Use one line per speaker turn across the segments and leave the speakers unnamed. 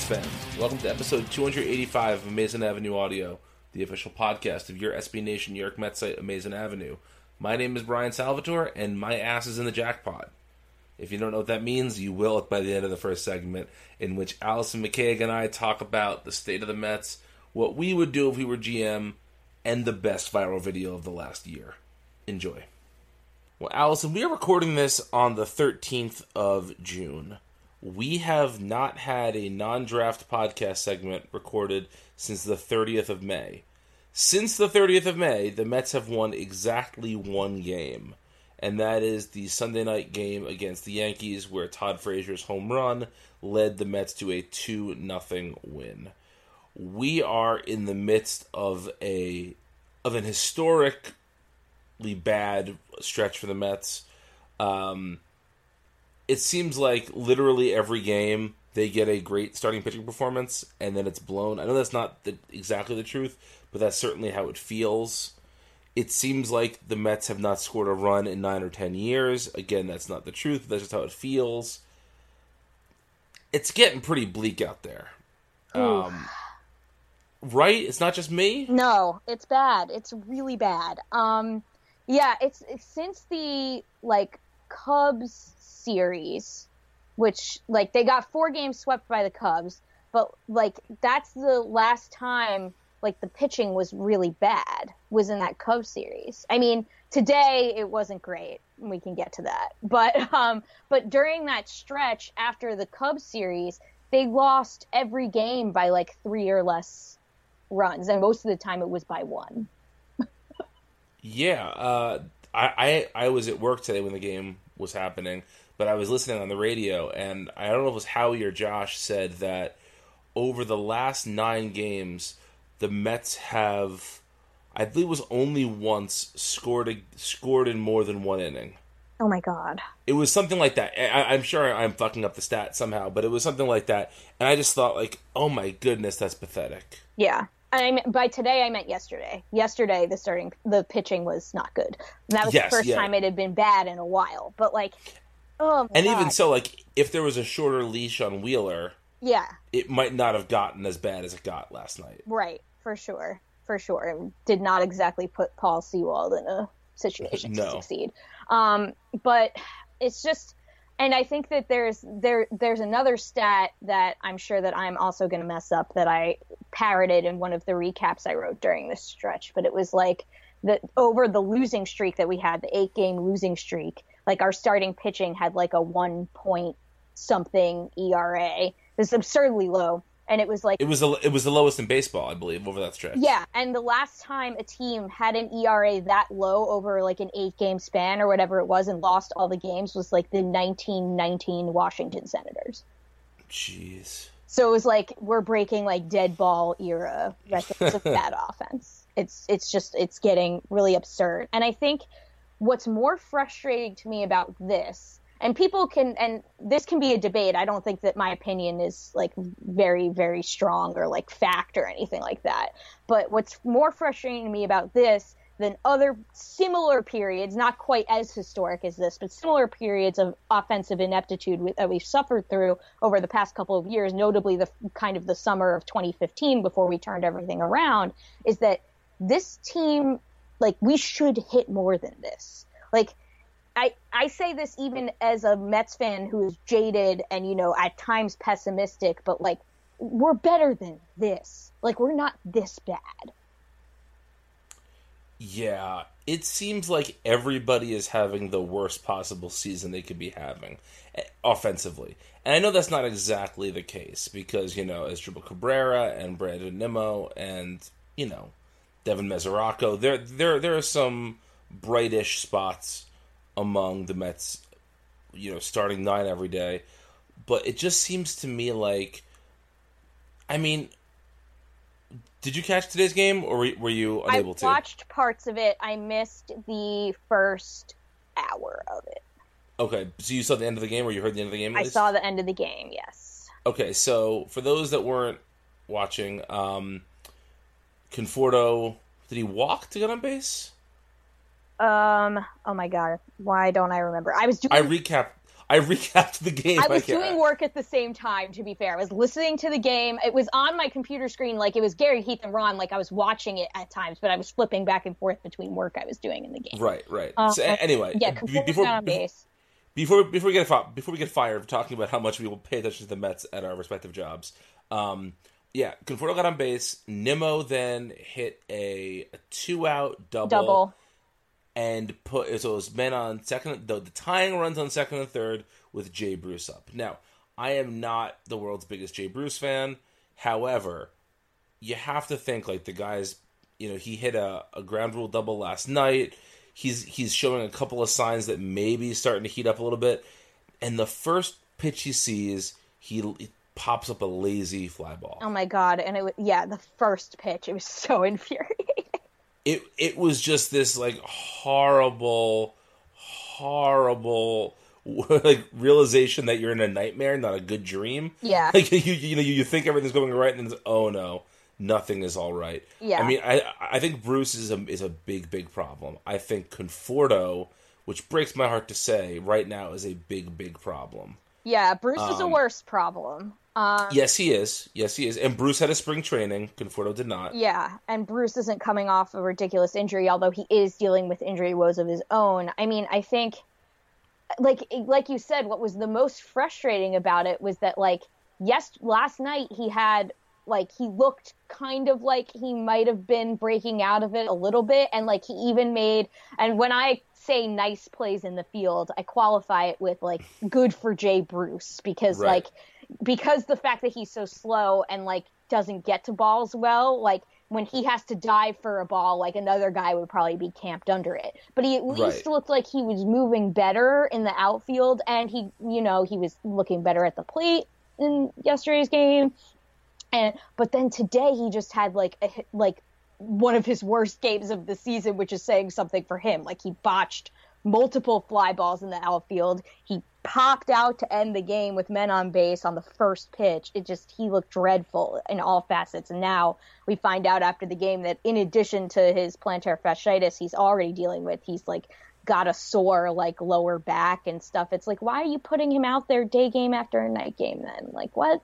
Ahoy, fans. Welcome to episode 285 of Amazing Avenue Audio, the official podcast of your SB Nation New York Mets site, Amazing Avenue. My name is Brian Salvatore, and my ass is in the jackpot. If you don't know what that means, you will by the end of the first segment, in which Allison McCague and I talk about the state of the Mets, what we would do if we were GM, and the best viral video of the last year. Enjoy. Well, Allison, we are recording this on the 13th of June. We have not had a non draft podcast segment recorded since the 30th of May. Since the 30th of May, the Mets have won exactly one game, and that is the Sunday night game against the Yankees, where Todd Frazier's home run led the Mets to a 2 0 win. We are in the midst of a of an historically bad stretch for the Mets. Um, it seems like literally every game they get a great starting pitching performance and then it's blown. I know that's not the, exactly the truth, but that's certainly how it feels. It seems like the Mets have not scored a run in nine or ten years. Again, that's not the truth. That's just how it feels. It's getting pretty bleak out there. Um, right? It's not just me.
No, it's bad. It's really bad. Um, yeah, it's, it's since the like Cubs series, which like they got four games swept by the Cubs, but like that's the last time like the pitching was really bad was in that Cubs series. I mean, today it wasn't great. We can get to that. But um but during that stretch after the Cubs series, they lost every game by like 3 or less runs and most of the time it was by one.
Yeah, uh, I, I I was at work today when the game was happening, but I was listening on the radio, and I don't know if it was Howie or Josh said that over the last nine games, the Mets have, I believe, it was only once scored a, scored in more than one inning.
Oh my god.
It was something like that. I, I'm sure I'm fucking up the stat somehow, but it was something like that. And I just thought, like, oh my goodness, that's pathetic.
Yeah. I mean, by today I meant yesterday. Yesterday the starting the pitching was not good. And that was
Yes,
the first
yeah.
time it had been bad in a while. But like, oh
And
God.
even so, like, if there was a shorter leash on Wheeler,
yeah,
it might not have gotten as bad as it got last night.
right, for sure, for sure. And did not exactly put Paul Sewald in a situation to succeed. Um, but it's just, and I think that there's there there's another stat that I'm sure that I'm also going to mess up that I parroted in one of the recaps I wrote during this stretch. But it was like that over the losing streak that we had, the eight game losing streak, like our starting pitching had like a one point something ERA. It was absurdly low. And it was like
It was the it was the lowest in baseball, I believe, over that stretch.
yeah, and the last time a team had an ERA that low over like an eight game span or whatever it was and lost all the games was like the 1919 Washington Senators.
Jeez.
So it was like we're breaking like dead ball era records of bad offense. It's it's just it's getting really absurd. And I think what's more frustrating to me about this, and people can and this can be a debate. I don't think that my opinion is like very very strong or like fact or anything like that. But what's more frustrating to me about this than other similar periods, not quite as historic as this, but similar periods of offensive ineptitude that we've suffered through over the past couple of years, notably the kind of the summer of 2015 before we turned everything around, is that this team, like, we should hit more than this. Like, I, I say this even as a Mets fan who is jaded and, you know, at times pessimistic, but like, we're better than this. Like, we're not this bad.
Yeah, it seems like everybody is having the worst possible season they could be having eh, offensively. And I know that's not exactly the case because, you know, Asdrubal Cabrera and Brandon Nimmo and, you know, Devin Mesoraco, there there there are some brightish spots among the Mets, you know, starting nine every day. But it just seems to me like I mean, did you catch today's game, or were- you unable to?
I watched parts of it. I missed the first hour of it.
Okay, so you saw the end of the game, or you heard the end of the game?
I
least?
saw the end of the game. Yes.
Okay, so for those that weren't watching, um, Conforto did he walk to get on base?
Um. Oh my god. Why don't I remember? I was doing.
I recapped. I recapped the game.
I was
can't-
doing work at the same time. To be fair, I was listening to the game. It was on my computer screen, like it was Gary Keith and Ron. Like I was watching it at times, but I was flipping back and forth between work I was doing in the game.
Right, right.
Uh,
so anyway,
Yeah,
before
got on base.
before before we get before we get fired for talking about how much we will pay attention to the Mets at our respective jobs. Um, yeah, Conforto got on base. Nimmo then hit a, a two out double,
Double.
and put so it was men on second. The, the tying runs on second and third with Jay Bruce up. Now, I am not the world's biggest Jay Bruce fan. However, you have to think like the guys. You know, he hit a, a ground rule double last night. He's he's showing a couple of signs that maybe he's starting to heat up a little bit. And the first pitch he sees, he, he pops up a lazy fly ball.
Oh my god! And it was yeah, the first pitch. It was so infuriating.
it it was just this like horrible horrible like realization that you're in a nightmare not a good dream
Yeah.
like you you know you think everything's going right and then oh no nothing is all right
Yeah.
i mean i i think bruce is a is a big big problem i think conforto which breaks my heart to say right now is a big big problem
Yeah, Bruce is a
Um,
worse problem. Um,
yes he is yes he is and bruce had a spring training conforto did not
Yeah, and Bruce isn't coming off a ridiculous injury, although he is dealing with injury woes of his own. I mean, I think, like like you said, what was the most frustrating about it was that like yes, last night he had like he looked kind of like he might have been breaking out of it a little bit, and like he even made and when I say nice plays in the field, I qualify it with like good for Jay Bruce because
Right.
like because the fact that he's so slow and like doesn't get to balls well, like when he has to dive for a ball, like another guy would probably be camped under it. But he at least
Right.
looked like he was moving better in the outfield, and he, you know, he was looking better at the plate in yesterday's game. And but then today he just had like a like one of his worst games of the season, which is saying something for him. Like he botched multiple fly balls in the outfield. He popped out to end the game with men on base on the first pitch. It just he looked dreadful in all facets. And now we find out after the game that in addition to his plantar fasciitis he's already dealing with, he's like got a sore like lower back and stuff. It's like why are you putting him out there day game after night game then? Like what?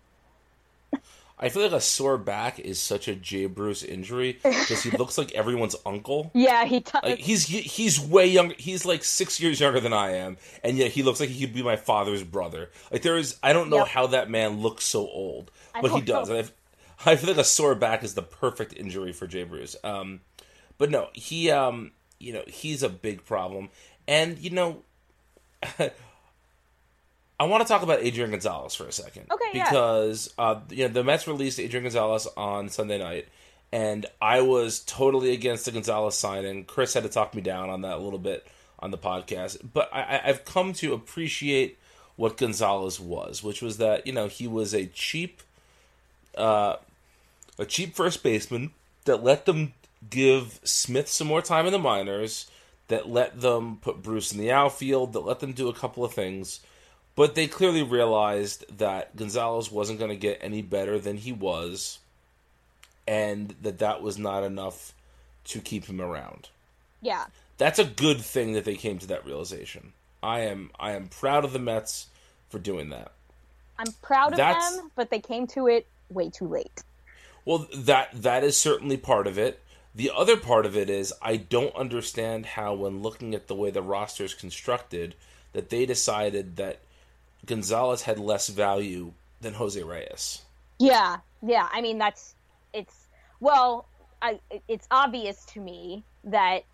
I feel like a sore back is such a Jay Bruce injury because he looks like everyone's uncle.
Yeah, he does.
Like he's he's way younger. He's like six years younger than I am, and yet he looks like he could be my father's brother. Like there is, I don't know
Yep.
how that man looks so old, but he does. And I, I feel like a sore back is the perfect injury for Jay Bruce. Um, but no, he um, you know, he's a big problem, and you know. I want to talk about Adrian Gonzalez for a second.
Okay, yeah.
Because uh, you know the Mets released Adrian Gonzalez on Sunday night, and I was totally against the Gonzalez signing. Chris had to talk me down on that a little bit on the podcast, but I- I've come to appreciate what Gonzalez was, which was that you know he was a cheap, uh, a cheap first baseman that let them give Smith some more time in the minors, that let them put Bruce in the outfield, that let them do a couple of things. But they clearly realized that Gonzalez wasn't going to get any better than he was, and that that was not enough to keep him around.
yeah.
That's a good thing that they came to that realization. I am I am proud of the Mets for doing that.
I'm proud of
That's-
them, but they came to it way too late.
Well, that that is certainly part of it. The other part of it is I don't understand how, when looking at the way the roster is constructed, that they decided that Gonzalez had less value than Jose Reyes.
Yeah, yeah. I mean, that's it's well, I, it's obvious to me that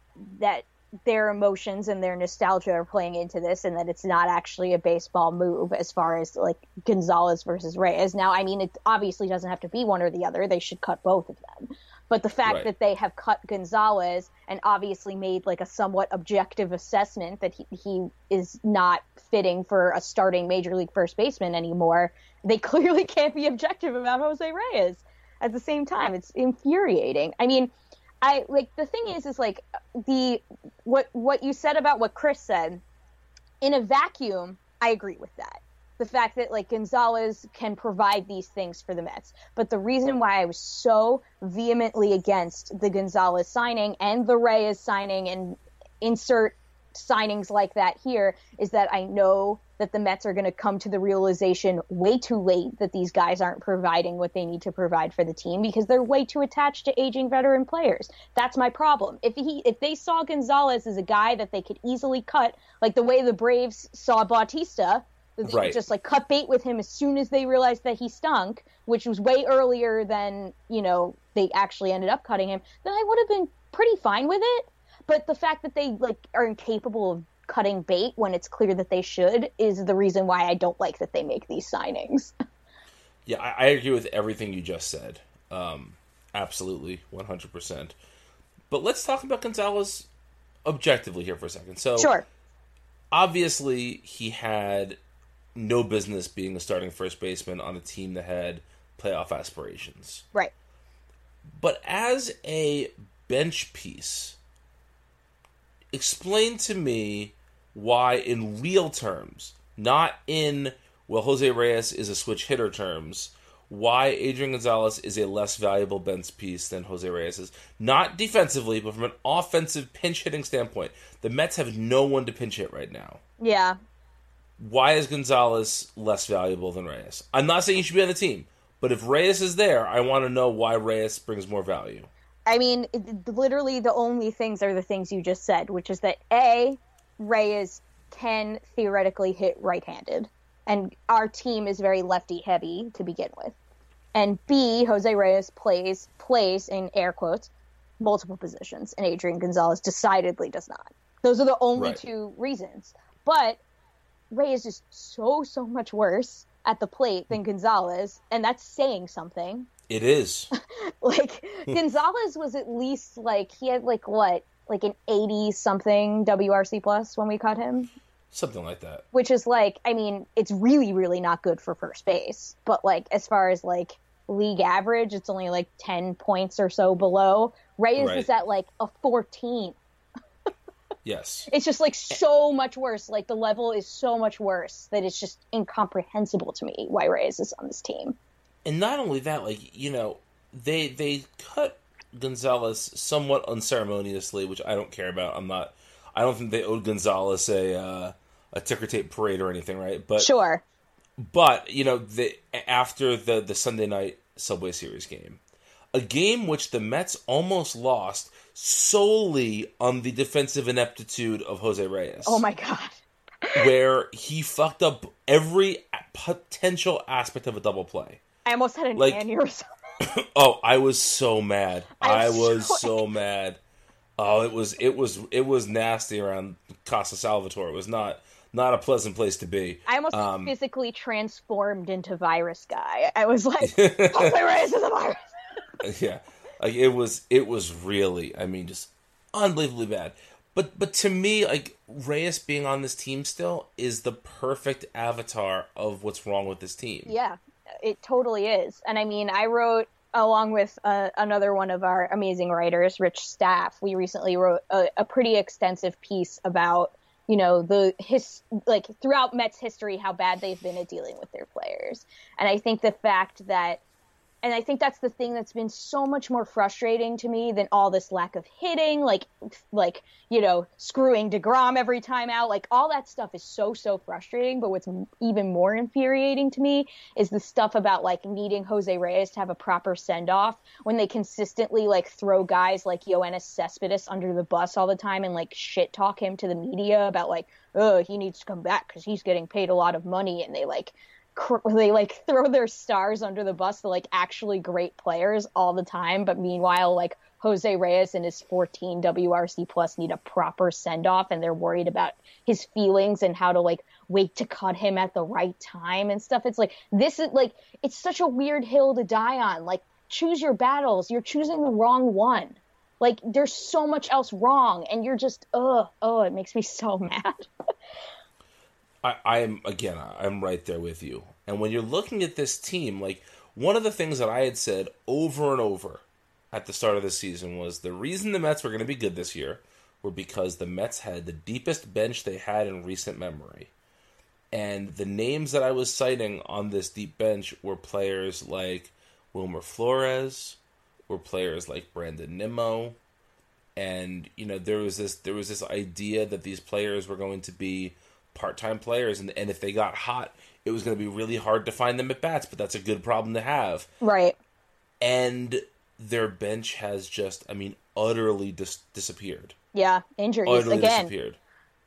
that their emotions and their nostalgia are playing into this, and that it's not actually a baseball move as far as like Gonzalez versus Reyes. Now, I mean, it obviously doesn't have to be one or the other. They should cut both of them. But the fact
Right.
that they have cut Gonzalez and obviously made like a somewhat objective assessment that he, he is not fitting for a starting major league first baseman anymore, they clearly can't be objective about Jose Reyes. At the same time, it's infuriating. I mean, I like the thing is, is like the what what you said about what Chris said. In a vacuum, I agree with that. The fact that like Gonzalez can provide these things for the Mets, but the reason why I was so vehemently against the Gonzalez signing and the Reyes signing and insert signings like that here is that I know that the Mets are going to come to the realization way too late that these guys aren't providing what they need to provide for the team because they're way too attached to aging veteran players. That's my problem. If he if they saw Gonzalez as a guy that they could easily cut, like the way the Braves saw Bautista, they
Right.
just like cut bait with him as soon as they realized that he stunk, which was way earlier than, you know, they actually ended up cutting him, then I would have been pretty fine with it. But the fact that they like are incapable of cutting bait when it's clear that they should is the reason why I don't like that they make these signings.
Yeah, I, I agree with everything you just said. Um, absolutely, one hundred percent. But let's talk about Gonzalez objectively here for a second. So,
Sure.
obviously, he had no business being a starting first baseman on a team that had playoff aspirations.
Right.
But as a bench piece, explain to me why, in real terms, not in, well, Jose Reyes is a switch hitter terms, why Adrian Gonzalez is a less valuable bench piece than Jose Reyes is. Not defensively, but from an offensive pinch hitting standpoint. The Mets have no one to pinch hit right now.
Yeah.
Why is Gonzalez less valuable than Reyes? I'm not saying he should be on the team, but if Reyes is there, I want to know why Reyes brings more value.
I mean, it, literally the only things are the things you just said, which is that A, Reyes can theoretically hit right handed, and our team is very lefty heavy to begin with. And B, Jose Reyes plays plays in air quotes multiple positions, and Adrian Gonzalez decidedly does not. Those are the only
Right.
two reasons. But Reyes is just so so much worse at the plate than Gonzalez, and that's saying something
It is.
like Gonzalez was at least like he had like what like an 80 something WRC plus when we caught him
Something like that.
which is like I mean it's really really not good for first base but like as far as like league average it's only like 10 points or so below Reyes
Right.
is at like a 14
Yes.
It's just like so much worse. Like the level is so much worse that it's just incomprehensible to me why Reyes is on this team.
And not only that, like you know, they they cut Gonzalez somewhat unceremoniously, which I don't care about. I'm not. I don't think they owed Gonzalez a uh, a ticker tape parade or anything, right? But
Sure.
but you know, the after the the Sunday night Subway Series game, a game which the Mets almost lost solely on the defensive ineptitude of Jose Reyes.
Oh my god.
where he fucked up every potential aspect of a double play.
I almost had an
Like-
aneurysm.
Oh, I was so mad. I
I'm
was
so
so mad. Oh, it was it was it was nasty around Casa Salvatore. It was not not a pleasant place to be.
I almost
Um,
physically transformed into virus guy. I was like, Jose Reyes is a virus.
yeah, like it was it was really I mean just unbelievably bad. But but to me like Reyes being on this team still is the perfect avatar of what's wrong with this team.
Yeah, it totally is. And I mean, I wrote along with uh, another one of our amazing writers, Rich Staff. We recently wrote a, a pretty extensive piece about you know the his like throughout Mets history how bad they've been at dealing with their players. And I think the fact that and I think that's the thing that's been so much more frustrating to me than all this lack of hitting, like, like you know, screwing Degrom every time out. Like all that stuff is so so frustrating. But what's even more infuriating to me is the stuff about like needing Jose Reyes to have a proper send off when they consistently like throw guys like Yoenis Cespedes under the bus all the time and like shit talk him to the media about like, oh, he needs to come back because he's getting paid a lot of money, and they like they like throw their stars under the bus to like actually great players all the time but meanwhile like Jose Reyes and his 14 WRC plus need a proper send off and they're worried about his feelings and how to like wait to cut him at the right time and stuff. It's like this is like it's such a weird hill to die on. Like choose your battles. You're choosing the wrong one. Like there's so much else wrong and you're just oh oh it makes me so mad
I, I'm again, I'm right there with you. And when you're looking at this team, like one of the things that I had said over and over at the start of the season was the reason the Mets were going to be good this year were because the Mets had the deepest bench they had in recent memory. And the names that I was citing on this deep bench were players like Wilmer Flores, were players like Brandon Nimmo, and you know there was this there was this idea that these players were going to be part-time players and, and if they got hot it was going to be really hard to find them at bats but that's a good problem to have.
Right.
And their bench has just i mean utterly dis- disappeared.
Yeah injuries
utterly
again.
disappeared.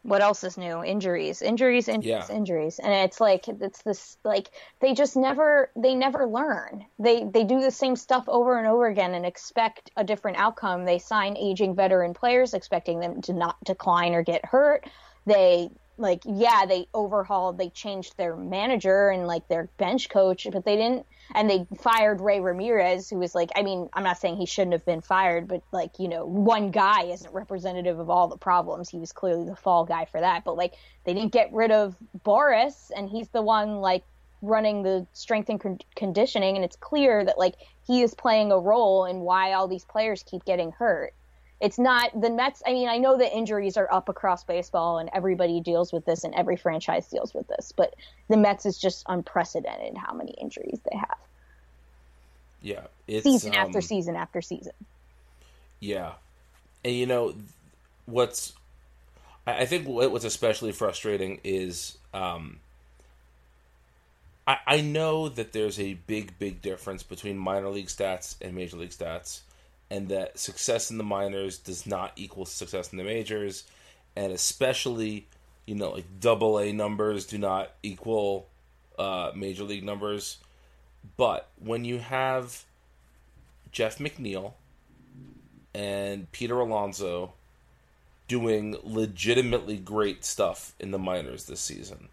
What else is new? Injuries injuries injuries
Yeah.
injuries. And it's like it's this like they just never they never learn. They they do the same stuff over and over again and expect a different outcome. They sign aging veteran players expecting them to not decline or get hurt. They like yeah they overhauled they changed their manager and like their bench coach but they didn't and they fired ray ramirez who was like i mean i'm not saying he shouldn't have been fired but like you know one guy isn't representative of all the problems. He was clearly the fall guy for that. But like they didn't get rid of Barwis and he's the one like running the strength and con- conditioning. And it's clear that like he is playing a role in why all these players keep getting hurt it's not the Mets. I mean, I know the injuries are up across baseball and everybody deals with this and every franchise deals with this, but the Mets is just unprecedented how many injuries they have
yeah it's
season after
um,
season after season.
Yeah, and you know what's I think what- what's especially frustrating is um, I I know that there's a big big difference between minor league stats and major league stats, and that success in the minors does not equal success in the majors, and especially you know like double A numbers do not equal uh, major league numbers, but when you have Jeff McNeil and Peter Alonso doing legitimately great stuff in the minors this season.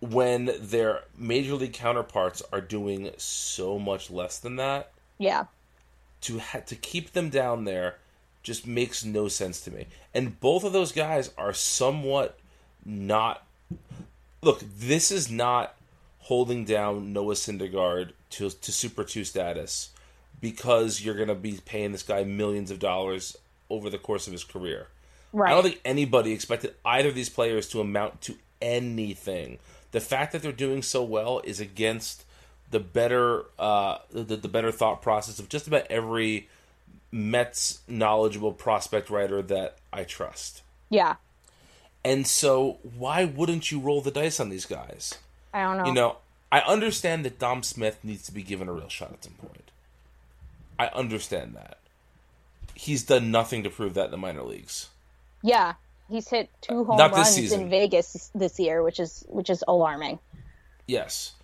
When their major league counterparts are doing so much less than that,
Yeah,
to ha- to keep them down there just makes no sense to me. And both of those guys are somewhat not. Look, this is not holding down Noah Syndergaard to to Super Two status because you're going to be paying this guy millions of dollars over the course of his career.
Right.
I don't think anybody expected either of these players to amount to anything. The fact that they're doing so well is against the better uh, the, the better thought process of just about every Mets knowledgeable prospect writer that I trust.
Yeah.
And so, why wouldn't you roll the dice on these guys?
I don't know.
You know, I understand that Dom Smith needs to be given a real shot at some point. I understand that. He's done nothing to prove that in the minor leagues.
Yeah, he's hit two home
Not
runs in Vegas this year, which is which is alarming.
Yes.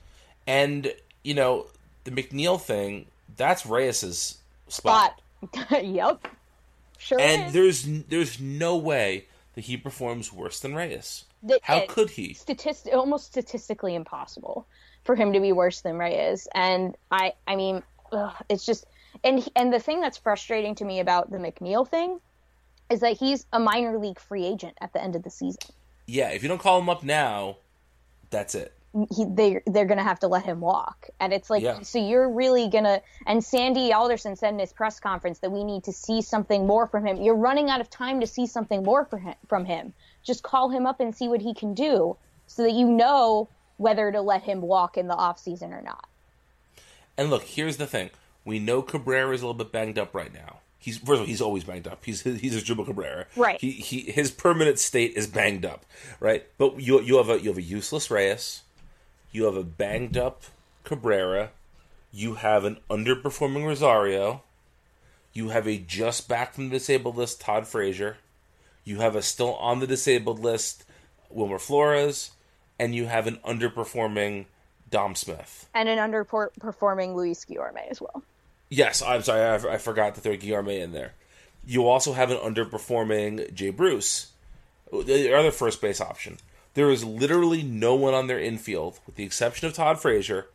And, you know, the McNeil thing, that's Reyes's spot.
Spot. yep. Sure
And
is.
there's there's no way that he performs worse than Reyes.
That-
How
it-
could he?
Statist- almost statistically impossible for him to be worse than Reyes. And I, I mean, ugh, it's just, and and the thing that's frustrating to me about the McNeil thing is that he's a minor league free agent at the end of the season.
Yeah, if you don't call him up now, that's it.
He, they they're gonna have to let him walk, and it's like,
Yeah.
so you're really gonna. And Sandy Alderson said in his press conference that we need to see something more from him. You're running out of time to see something more for him, from him. Just call him up and see what he can do, so that you know whether to let him walk in the off season or not.
And look, here's the thing: we know Cabrera is a little bit banged up right now. He's first of all, he's always banged up. He's he's Asdrubal Cabrera.
Right.
He he his permanent state is banged up. Right. But you you have a you have a useless Reyes. You have a banged up Cabrera. You have an underperforming Rosario. You have a just back from the disabled list Todd Frazier. You have a still on the disabled list Wilmer Flores, and you have an underperforming Dom Smith.
and an underperforming Luis Guillorme as well.
Yes, I'm sorry, I, I forgot to throw Guillorme in there. You also have an underperforming Jay Bruce, the other first base option. There is literally no one on their infield, with the exception of Todd Frazier,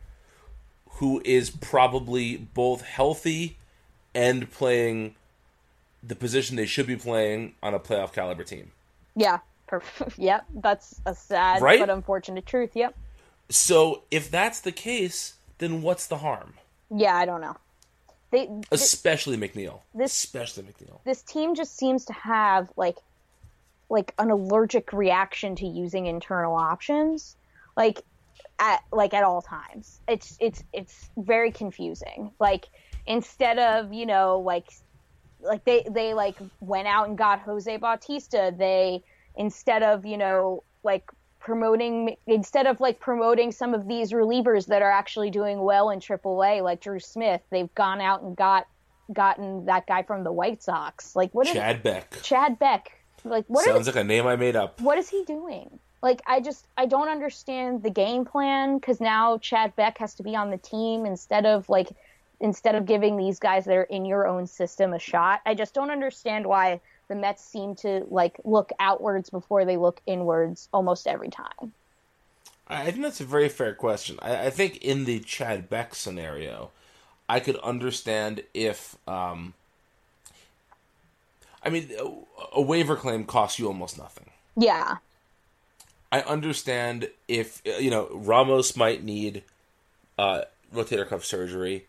who is probably both healthy and playing the position they should be playing on a playoff caliber team.
Yeah, per- yep. That's a sad
Right?
but unfortunate truth. Yep.
So if that's the case, then what's the harm?
Yeah, I don't know. They th-
Especially McNeil.
this-
Especially McNeil.
this team just seems to have like like an allergic reaction to using internal options, like at like at all times. It's it's it's very confusing. Like instead of you know like like they they like went out and got Jose Bautista. They instead of you know like promoting instead of like promoting some of these relievers that are actually doing well in AAA like Drew Smith, they've gone out and got gotten that guy from the White Sox. Like what is
Chad Beck.
Chad Beck? Like what
Sounds like a name I made up.
what is he doing? Like I just I don't understand the game plan because now Chad Beck has to be on the team instead of like instead of giving these guys that are in your own system a shot. I just don't understand why the Mets seem to like look outwards before they look inwards almost every time.
I I think that's a very fair question. I, I think in the Chad Beck scenario, I could understand if, um, I mean, a, a waiver claim costs you almost nothing.
Yeah.
I understand if you know Ramos might need uh, rotator cuff surgery.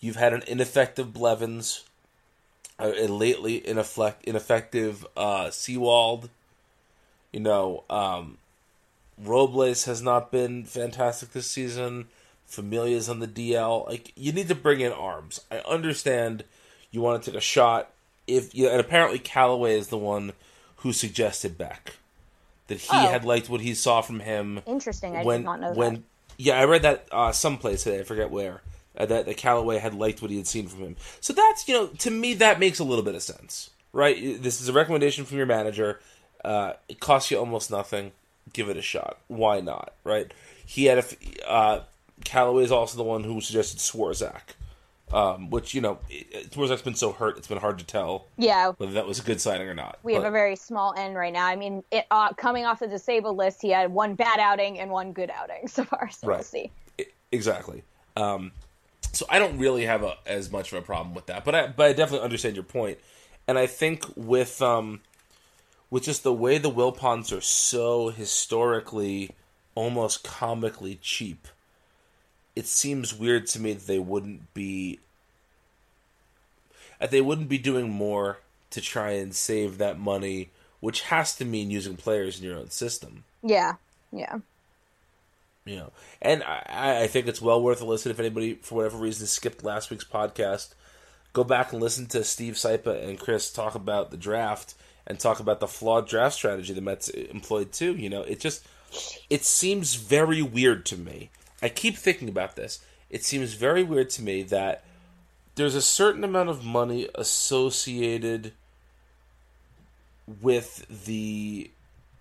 You've had an ineffective Blevins, uh, and lately ineffect, ineffective uh, Sewald. You know, um, Robles has not been fantastic this season. Familia's on the DL. Like you need to bring in arms. I understand you want to take a shot. If you and apparently Callaway is the one who suggested Beck that he
Oh.
had liked what he saw from him.
Interesting. I
when
did not know
when
that.
yeah, I read that uh, someplace today. I forget where. Uh, that that Callaway had liked what he had seen from him. So that's you know to me that makes a little bit of sense, right? This is a recommendation from your manager. Uh, it costs you almost nothing. Give it a shot. Why not? Right? He had a. Uh, Callaway is also the one who suggested Swarzak, um, which you know it- Swarzak's been so hurt it's been hard to tell
Yeah.
whether that was a good signing or not.
We have a very small end right now. I mean, it, uh, coming off the disabled list, he had one bad outing and one good outing so far. So we'll
Right.
see.
Exactly. Um, so I don't really have a, as much of a problem with that, but I but I definitely understand your point, and I think with um, with just the way the Wilpons are so historically almost comically cheap, it seems weird to me that they wouldn't be that they wouldn't be doing more to try and save that money which has to mean using players in your own system.
Yeah, yeah.
You know, and I, I think it's well worth a listen if anybody, for whatever reason, skipped last week's podcast. Go back and listen to Steve Sypa and Chris talk about the draft and talk about the flawed draft strategy the Mets employed too. You know, it just it seems very weird to me. I keep thinking about this. It seems very weird to me that there's a certain amount of money associated with the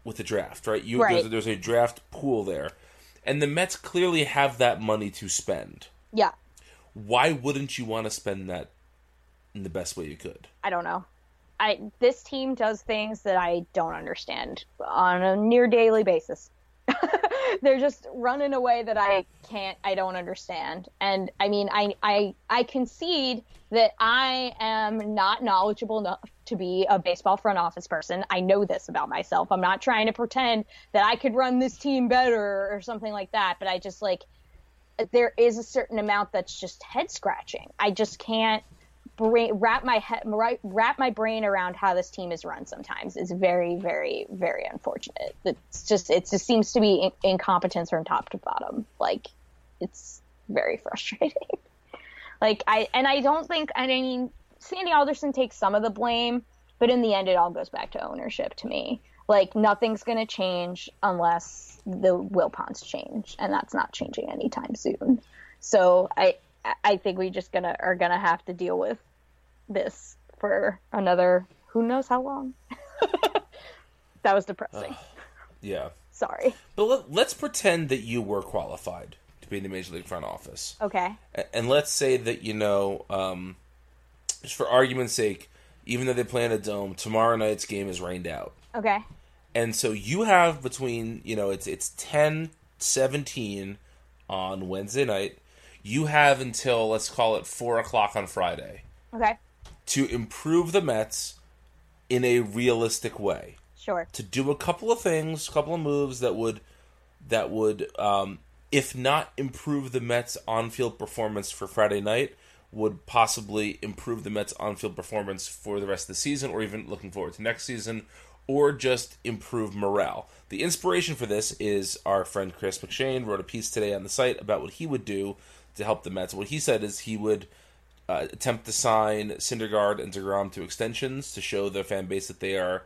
with the draft, right? You
Right.
There's, there's a draft pool there, and the Mets clearly have that money to spend.
Yeah.
Why wouldn't you want to spend that in the best way you could?
I don't know. I this team does things that I don't understand on a near daily basis. They're just running a way that I can't I don't understand. And I mean I I I concede that I am not knowledgeable enough to be a baseball front office person. I know this about myself. I'm not trying to pretend that I could run this team better or something like that, but I just like there is a certain amount that's just head scratching. I just can't brain, wrap my head wrap my brain around how this team is run. Sometimes it's very, very, very unfortunate. It's just it just seems to be in- incompetence from top to bottom. Like it's very frustrating. like I and I don't think I mean Sandy Alderson takes some of the blame, but in the end, it all goes back to ownership to me. Like nothing's gonna change unless the Wilpons change, and that's not changing anytime soon. So I I think we just gonna are gonna have to deal with this for another who knows how long. that was depressing.
Yeah.
Sorry.
But let, let's pretend that you were qualified to be in the Major League front office.
Okay.
A- And let's say that, you know, um, just for argument's sake, even though they play in a dome, tomorrow night's game is rained out.
Okay.
And so you have between, you know, it's it's 10 17 on Wednesday night. You have until, let's call it 4 o'clock on Friday
Okay.
To improve the Mets in a realistic way.
Sure.
to do a couple of things, a couple of moves that would that would, um, if not improve the Mets' on-field performance for Friday night, would possibly improve the Mets' on-field performance for the rest of the season, or even looking forward to next season, or just improve morale. The inspiration for this is our friend Chris McShane wrote a piece today on the site about what he would do to help the Mets. What he said is he would uh, attempt to sign Syndergaard and Degrom to extensions to show their fan base that they are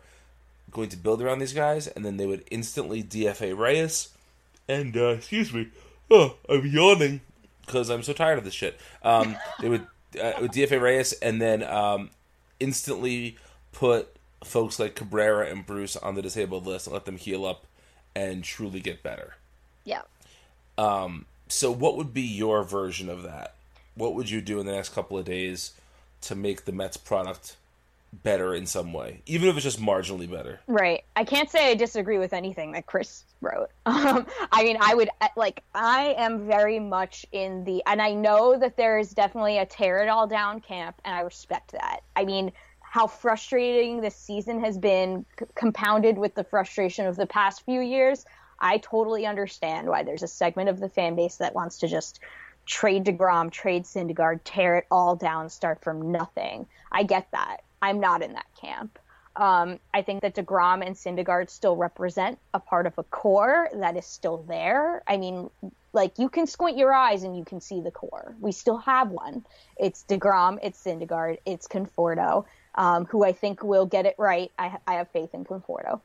going to build around these guys, and then they would instantly DFA Reyes. And uh, excuse me, oh, I'm yawning because I'm so tired of this shit. Um, they would, uh, would DFA Reyes, and then um, instantly put folks like Cabrera and Bruce on the disabled list and let them heal up and truly get better.
Yeah.
So, what would be your version of that? What would you do in the next couple of days to make the Mets product better in some way, even if it's just marginally better?
Right. I can't say I disagree with anything that Chris wrote. Um, I mean, I would like. I am very much in the, and I know that there is definitely a tear it all down camp, and I respect that. I mean, how frustrating this season has been, c- compounded with the frustration of the past few years. I totally understand why there's a segment of the fan base that wants to just trade DeGrom, trade Syndergaard, tear it all down, start from nothing. I get that. I'm not in that camp. Um, I think that DeGrom and Syndergaard still represent a part of a core that is still there. I mean, like you can squint your eyes and you can see the core. We still have one. It's DeGrom, it's Syndergaard, it's Conforto, um, who I think will get it right. I, I have faith in Conforto.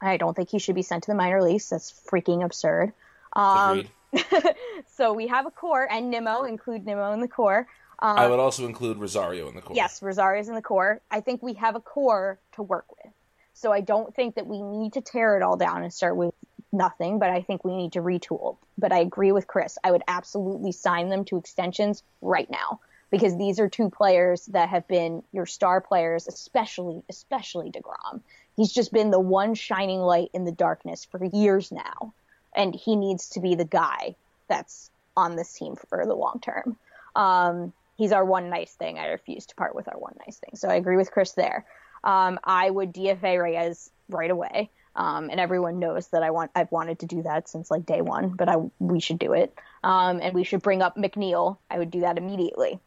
I don't think he should be sent to the minor leagues. That's freaking absurd. Um. so we have a core, and Nimmo, include Nimmo in the core. Um,
I would also include Rosario in the core.
Yes, Rosario's in the core. I think we have a core to work with. So I don't think that we need to tear it all down and start with nothing, but I think we need to retool. But I agree with Chris. I would absolutely sign them to extensions right now because these are two players that have been your star players, especially especially DeGrom. He's just been the one shining light in the darkness for years now, and he needs to be the guy that's on this team for the long term. Um, he's our one nice thing. I refuse to part with our one nice thing. So I agree with Chris there. Um, I would DFA Reyes right away. Um, and everyone knows that I want I've wanted to do that since like day one, but I we should do it. Um, and we should bring up McNeil. I would do that immediately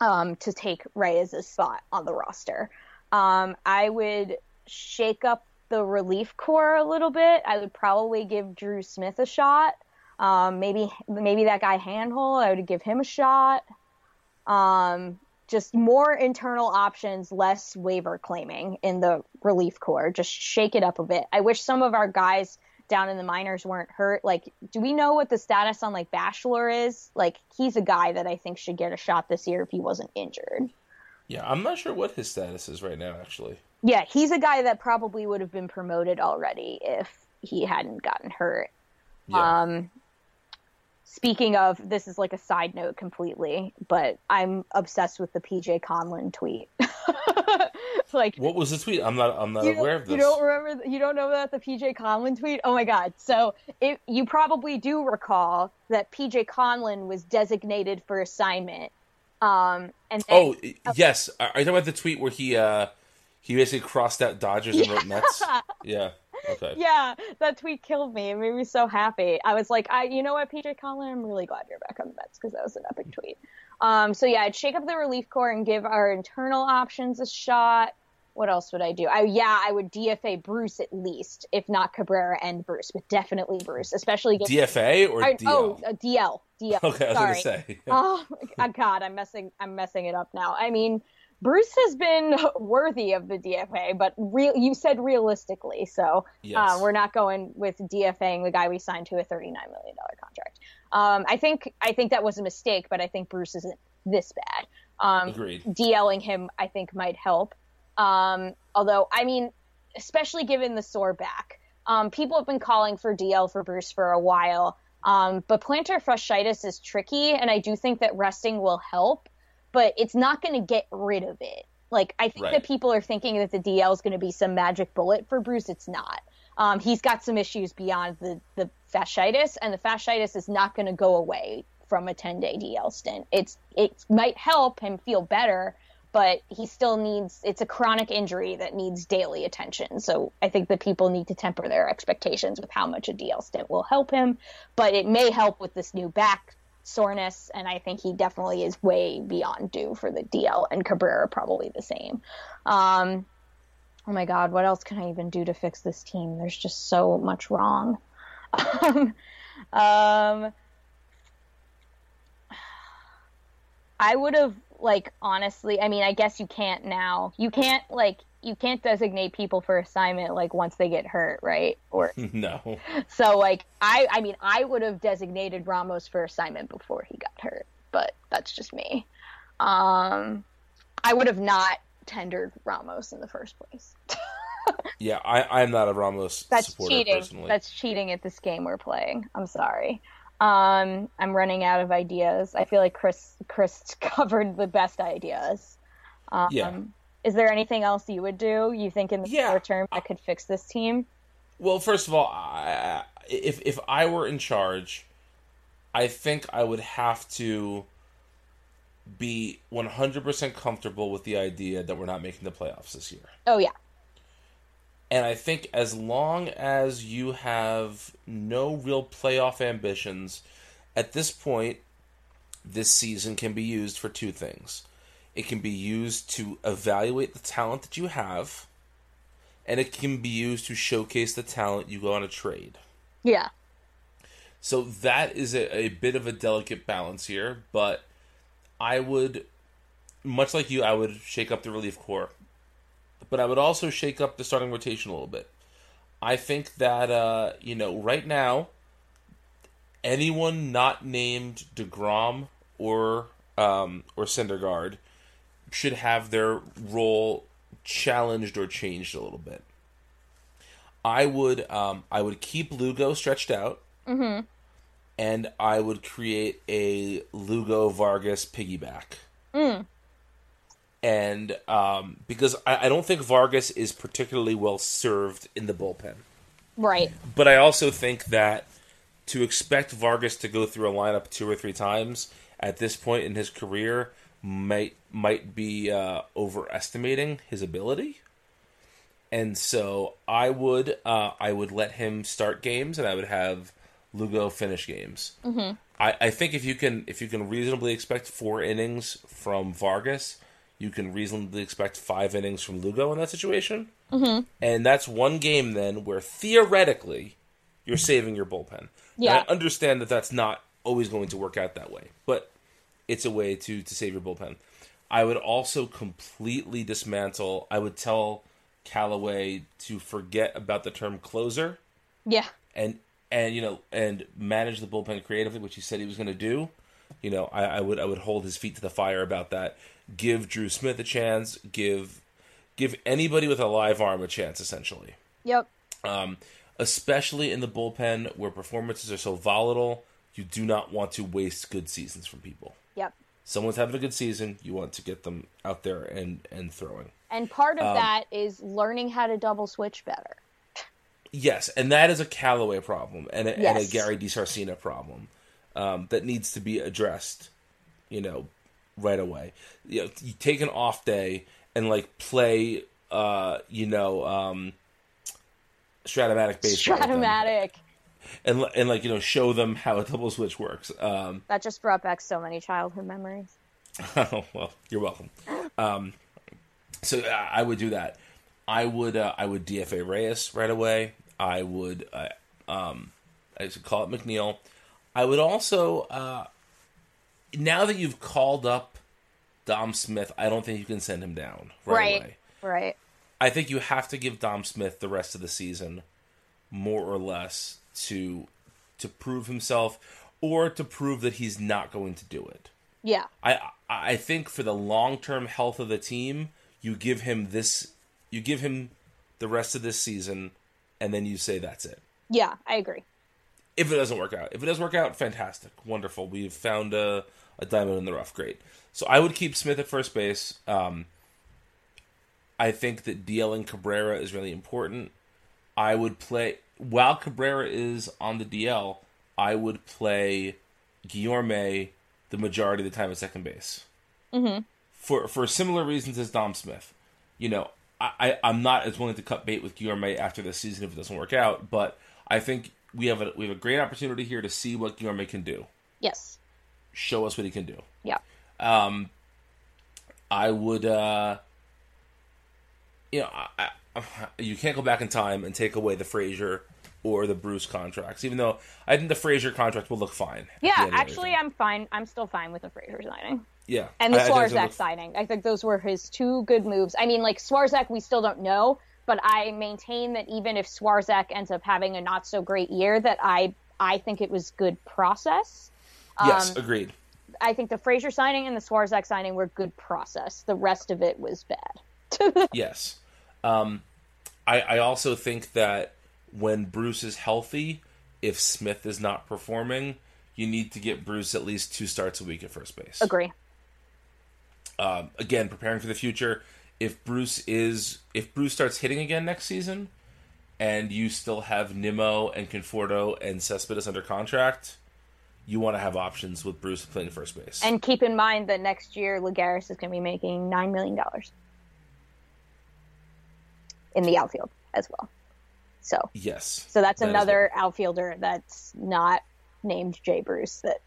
um, to take Reyes' spot on the roster. Um, I would shake up the relief core a little bit. I would probably give Drew Smith a shot. Um, maybe maybe that guy Hanhold, I would give him a shot. Um, just more internal options, less waiver claiming in the relief core. Just shake it up a bit. I wish some of our guys down in the minors weren't hurt. Like, do we know what the status on like Bashlor is? Like, he's a guy that I think should get a shot this year if he wasn't injured.
Yeah, I'm not sure what his status is right now, actually.
Yeah, he's a guy that probably would have been promoted already if he hadn't gotten hurt.
Yeah.
Um, speaking of, this is like a side note completely, but I'm obsessed with the PJ Conlon tweet. like,
what was the tweet? I'm not. I'm not aware of this.
You don't remember? You don't know about the PJ Conlon tweet? Oh my god! So it, you probably do recall that PJ Conlon was designated for assignment. Um, and then-
Oh yes, are you talking about the tweet where he uh he basically crossed out Dodgers and wrote Mets? Yeah. Okay.
yeah, that tweet killed me. It made me so happy. I was like, I, you know what, PJ Conlon, I'm really glad you're back on the Mets because that was an epic tweet. Um, so yeah, I'd shake up the relief corps and give our internal options a shot. What else would I do? I, yeah, I would DFA Bruce at least, if not Cabrera and Bruce, but definitely Bruce, especially
DFA or
I-
DL?
oh uh, DL DL.
Okay, I was gonna say.
Oh my God, I'm messing I'm messing it up now. I mean, Bruce has been worthy of the DFA, but real you said realistically, so
Yes.
uh, we're not going with DFAing the guy we signed to a 39 million dollar contract. Um, I think I think that was a mistake, but I think Bruce isn't this bad. Um,
Agreed.
DLing him, I think, might help. Um, although, I mean, especially given the sore back, um, people have been calling for DL for Bruce for a while. Um, but plantar fasciitis is tricky, and I do think that resting will help, but it's not going to get rid of it. Like, I think
Right.
that people are thinking that the DL is going to be some magic bullet for Bruce. It's not. Um, he's got some issues beyond the, the fasciitis, and the fasciitis is not going to go away from a 10 day DL stint. It's it might help him feel better, but he still needs it's a chronic injury that needs daily attention. So I think that people need to temper their expectations with how much a DL stint will help him, but it may help with this new back soreness and I think he definitely is way beyond due for the DL and Cabrera probably the same. Um oh my god, what else can I even do to fix this team? There's just so much wrong. um, um I would have like honestly, I mean, I guess you can't now. You can't like you can't designate people for assignment like once they get hurt, right? Or
no.
so like I I mean, I would have designated Ramos for assignment before he got hurt, but that's just me. Um I would have not tendered Ramos in the first place.
Yeah, I I'm not a Ramos
That's
supporter
cheating.
personally.
That's cheating at this game we're playing. I'm sorry. Um, I'm running out of ideas. I feel like Chris Chris covered the best ideas. Um,
Yeah.
Is there anything else you would do? You think in the
Yeah.
short term that could fix this team?
Well, first of all, I, if if I were in charge, I think I would have to be 100% comfortable with the idea that we're not making the playoffs this year.
Oh yeah.
And I think as long as you have no real playoff ambitions, at this point, this season can be used for two things. It can be used to evaluate the talent that you have, and it can be used to showcase the talent you go on a trade.
Yeah.
So that is a, a bit of a delicate balance here, but I would, much like you, I would shake up the relief corps, but I would also shake up the starting rotation a little bit. I think that uh, you know right now, anyone not named Degrom or um, or Syndergaard should have their role challenged or changed a little bit. I would um, I would keep Lugo stretched out and I would create a Lugo Vargas piggyback. And um, because I, I don't think Vargas is particularly well served in the bullpen,
Right.
but I also think that to expect Vargas to go through a lineup two or three times at this point in his career might might be uh, overestimating his ability. And so I would uh, I would let him start games, and I would have Lugo finish games. Mm-hmm. I, I think if you can if you can reasonably expect four innings from Vargas, you can reasonably expect five innings from Lugo in that situation. Mm-hmm. And that's one game then where theoretically you're saving your bullpen.
Yeah.
And I understand that that's not always going to work out that way, but it's a way to to save your bullpen. I would also completely dismantle. I would tell Callaway to forget about the term closer
Yeah.
and and you know and manage the bullpen creatively, which he said he was going to do. You know, I, I would I would hold his feet to the fire about that. Give Drew Smith a chance. Give give anybody with a live arm a chance. Essentially,
Yep.
um, especially in the bullpen where performances are so volatile. You do not want to waste good seasons from people.
Yep.
Someone's having a good season. You want to get them out there and and throwing.
And part of
Um,
that is learning how to double switch better.
Yes, and that is a Callaway problem and a, and a
Yes.
Gary DiSarcina problem um, that needs to be addressed. You know, right away. You, know, you take an off day and like play. Uh, you know, um, Strat-O-Matic baseball.
Strat-O-Matic.
and and like you know show them how a double switch works. Um,
That just brought back so many childhood memories.
oh, well, you're welcome. Um, so uh, I would do that. I would uh, I would DFA Reyes right away. I would uh, um, I should call it McNeil. I would also uh, now that you've called up Dom Smith, I don't think you can send him down right,
Right.
away.
Right.
I think you have to give Dom Smith the rest of the season, more or less, to to prove himself, or to prove that he's not going to do it.
Yeah.
I I think for the long term health of the team, you give him this, you give him the rest of this season, and then you say that's it.
Yeah, I agree.
If it doesn't work out, if it does work out, fantastic, wonderful. We've found a, a diamond in the rough. Great. So I would keep Smith at first base. Um, I think that DLing Cabrera is really important. I would play while Cabrera is on the DL. I would play Guillorme the majority of the time at second base. Mm-hmm. For for similar reasons as Dom Smith. You know, I, I I'm not as willing to cut bait with Guillorme after this season if it doesn't work out, but I think we have a we have a great opportunity here to see what Guillorme can do.
Yes.
Show us what he can do.
Yeah.
Um, I would, uh, you know, I, I, you can't go back in time and take away the Frazier or the Bruce contracts, even though I think the Frazier contract will look fine.
Yeah, actually. I'm fine. I'm still fine with the Frazier signing.
yeah,
And the
I- I think it's gonna
Swarzak
look-
signing. I think those were his two good moves. I mean, like, Swarzak, we still don't know, but I maintain that even if Swarzak ends up having a not so great year, that I I think it was good process.
Yes,
um,
agreed.
I think the Frazier signing and the Swarzak signing were good process. The rest of it was bad.
Yes. Um, I, I also think that when Bruce is healthy, if Smith is not performing, you need to get Bruce at least two starts a week at first base.
Agree.
um, again preparing for the future. If Bruce is if Bruce starts hitting again next season, and you still have Nimmo and Conforto and Cespedes under contract, you want to have options with Bruce playing first base.
And keep in mind that next year, Lagares is going to be making $9 million in the outfield as well. So,
yes,
so that's
that
another outfielder that's not named Jay Bruce that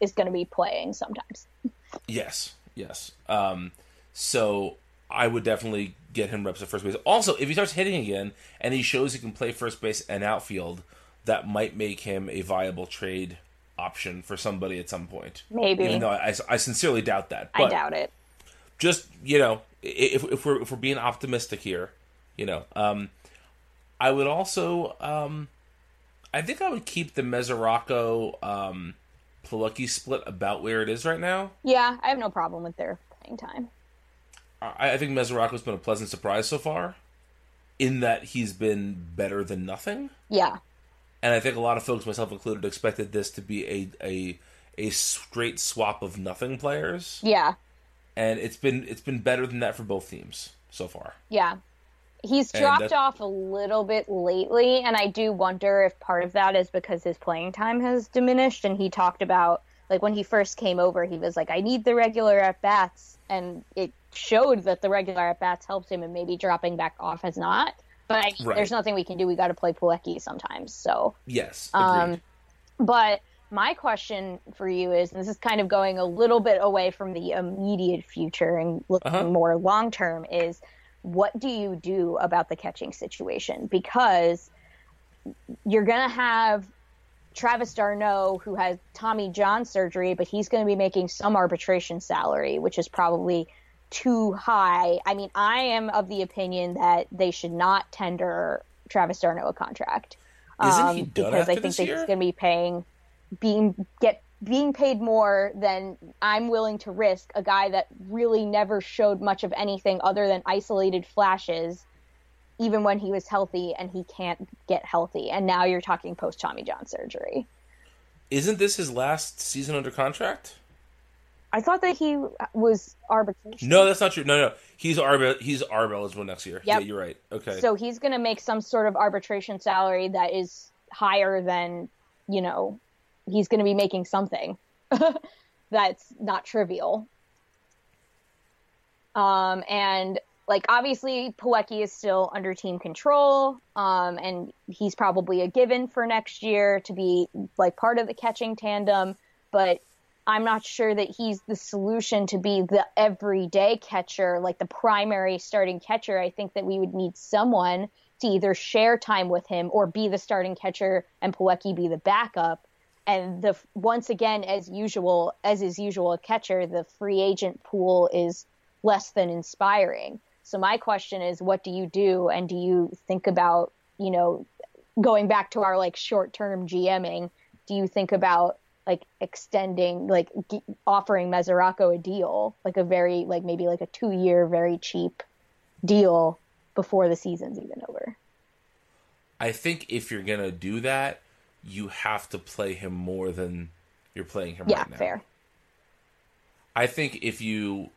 is going to be playing sometimes.
yes, yes. Um, so I would definitely get him reps at first base. Also, if he starts hitting again and he shows he can play first base and outfield, that might make him a viable trade option for somebody at some point.
Maybe.
Even though I, I sincerely doubt that.
I doubt it.
just you know if, if we're if we're being optimistic here you know um i would also um i think i would keep the Mesoraco um split about where it is right now
Yeah, I have no problem with their playing time.
i, I think Mesoraco's been a pleasant surprise so far in that he's been better than nothing
Yeah,
and i think a lot of folks myself included expected this to be a a a straight swap of nothing players
yeah,
and it's been it's been better than that for both teams so far
yeah. He's dropped off a little bit lately, and I do wonder if part of that is because his playing time has diminished. And he talked about, like, when he first came over, he was like, I need the regular at bats. And it showed that the regular at bats helped him, and maybe dropping back off has not. But I,
Right.
there's nothing we can do. We got to play Plawecki sometimes. So,
yes agreed.
um, but my question for you is this is kind of going a little bit away from the immediate future and looking
Uh-huh.
more long term is what do you do about the catching situation? Because you're going to have Travis d'Arnaud, who has Tommy John surgery, but he's going to be making some arbitration salary, which is probably too high. I mean, I am of the opinion that they should not tender Travis d'Arnaud a contract.
Isn't he
um,
done
because
after
I think
this year?
he's going to be paying, being get being paid more than I'm willing to risk a guy that really never showed much of anything other than isolated flashes, even when he was healthy, and he can't get healthy. And now you're talking post Tommy John surgery.
Isn't this his last season under contract?
I thought that he was arbitration.
No, that's not true. No, no, he's arb he's arb eligible next year. Yeah, you're right. Okay.
So he's going to make some sort of arbitration salary that is higher than, you know, he's going to be making something that's not trivial. Um, and like obviously Plawecki is still under team control, um, and he's probably a given for next year to be like part of the catching tandem, but I'm not sure that he's the solution to be the everyday catcher, like the primary starting catcher. I think that we would need someone to either share time with him or be the starting catcher and Plawecki be the backup. And the once again, as usual, as is usual, a catcher, the free agent pool is less than inspiring. So my question is, what do you do? And do you think about, you know, going back to our like short term GMing? Do you think about like extending, like g- offering Mesoraco a deal, like a very, like maybe like a two year, very cheap deal before the season's even over?
I think if you're gonna do that, you have to play him more than you're playing him
Yeah,
right now.
fair.
I think if you,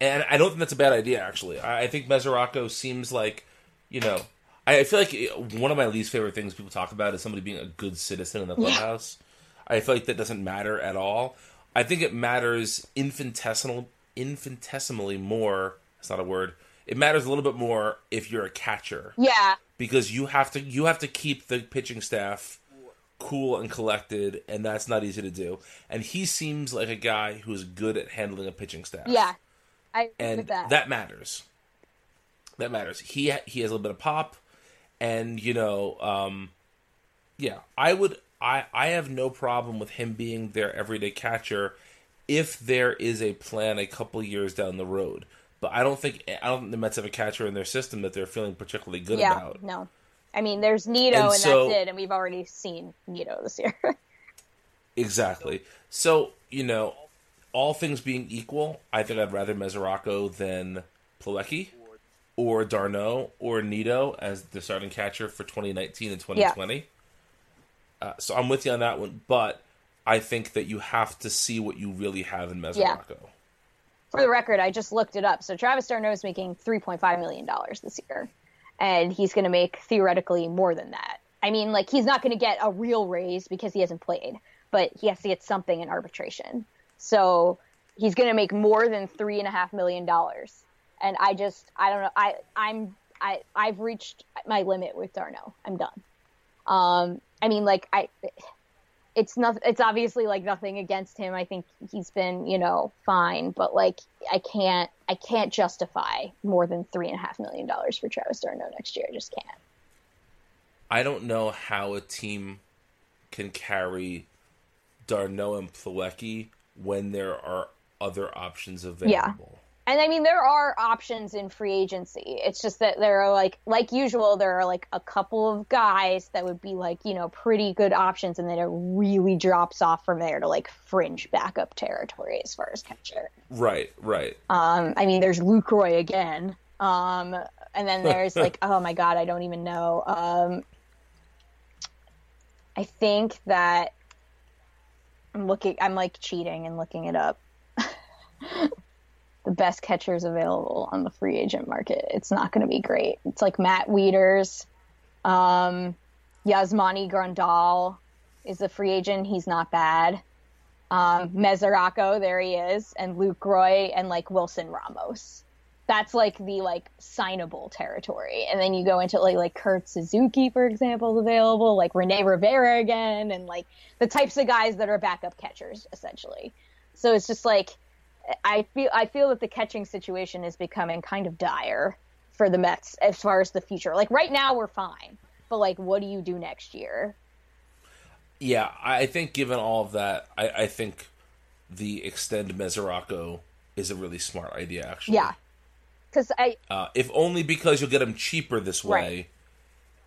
and I don't think that's a bad idea. Actually, I I think Mesoraco seems like, you know, I feel like one of my least favorite things people talk about is somebody being a good citizen in the clubhouse. I feel like that doesn't matter at all. I think it matters infinitesimal, infinitesimally more. It's not a word. It matters a little bit more if you're a catcher
Yeah,
because you have to you have to keep the pitching staff cool and collected, and that's not easy to do. And he seems like a guy who's good at handling a pitching staff.
yeah. I agree
and
with that.
that matters. That matters. He he has a little bit of pop, and you know, um, yeah, I would. I I have no problem with him being their everyday catcher if there is a plan a couple years down the road. But I don't think I don't think the Mets have a catcher in their system that they're feeling particularly good
yeah,
about.
no. I mean, there's Nido,
And
and,
so-
that's it. And we've already seen Nido this year.
Exactly. So, you know, all things being equal, I think I'd rather Mesoraco than Plawecki or d'Arnaud or Nido as the starting catcher for 2019 and 2020. Uh, so I'm with you on that one, but I think that you have to see what you really have in Mesoraco.
For the record, I just looked it up. So Travis d'Arnaud is making $3.5 million this year, and he's going to make theoretically more than that. I mean, like, he's not going to get a real raise because he hasn't played, but he has to get something in arbitration. So he's going to make more than $3.5 million. And I just, I don't know. I, I'm, I, I've reached my limit with d'Arnaud. I'm done. Um, I mean, like, I, it's not it's obviously like nothing against him. I think he's been you know fine but like i can't i can't justify more than three and a half million dollars for travis d'Arnaud next year. I just can't.
I don't know how a team can carry d'Arnaud and Plawecki when there are other options available.
And i mean there are options in free agency it's just that there are like like usual there are like a couple of guys that would be like you know pretty good options and then it really drops off from there to like fringe backup territory as far as catcher
Right, right.
Um, I mean, there's Lucroy again. Um, and then there's like, oh my god, I don't even know. Um, I think that I'm looking. I'm like cheating and looking it up. the best catchers available on the free agent market. It's not going to be great. It's like Matt Wieters, um, Yasmani Grandal is a free agent. He's not bad. Um, Mesoraco, there he is, and Lucroy and like Wilson Ramos. that's like the like signable territory. And then you go into like like Kurt Suzuki, for example, is available, like Rene Rivera again, and like the types of guys that are backup catchers essentially. So it's just like I feel I feel that the catching situation is becoming kind of dire for the Mets as far as the future. Like right now we're fine, but like what do you do next year?
Yeah, I think given all of that, I, I think the extend Mesoraco is a really smart idea. Actually,
Yeah. Cuz I
uh, if only because you'll get him cheaper this way,
Right.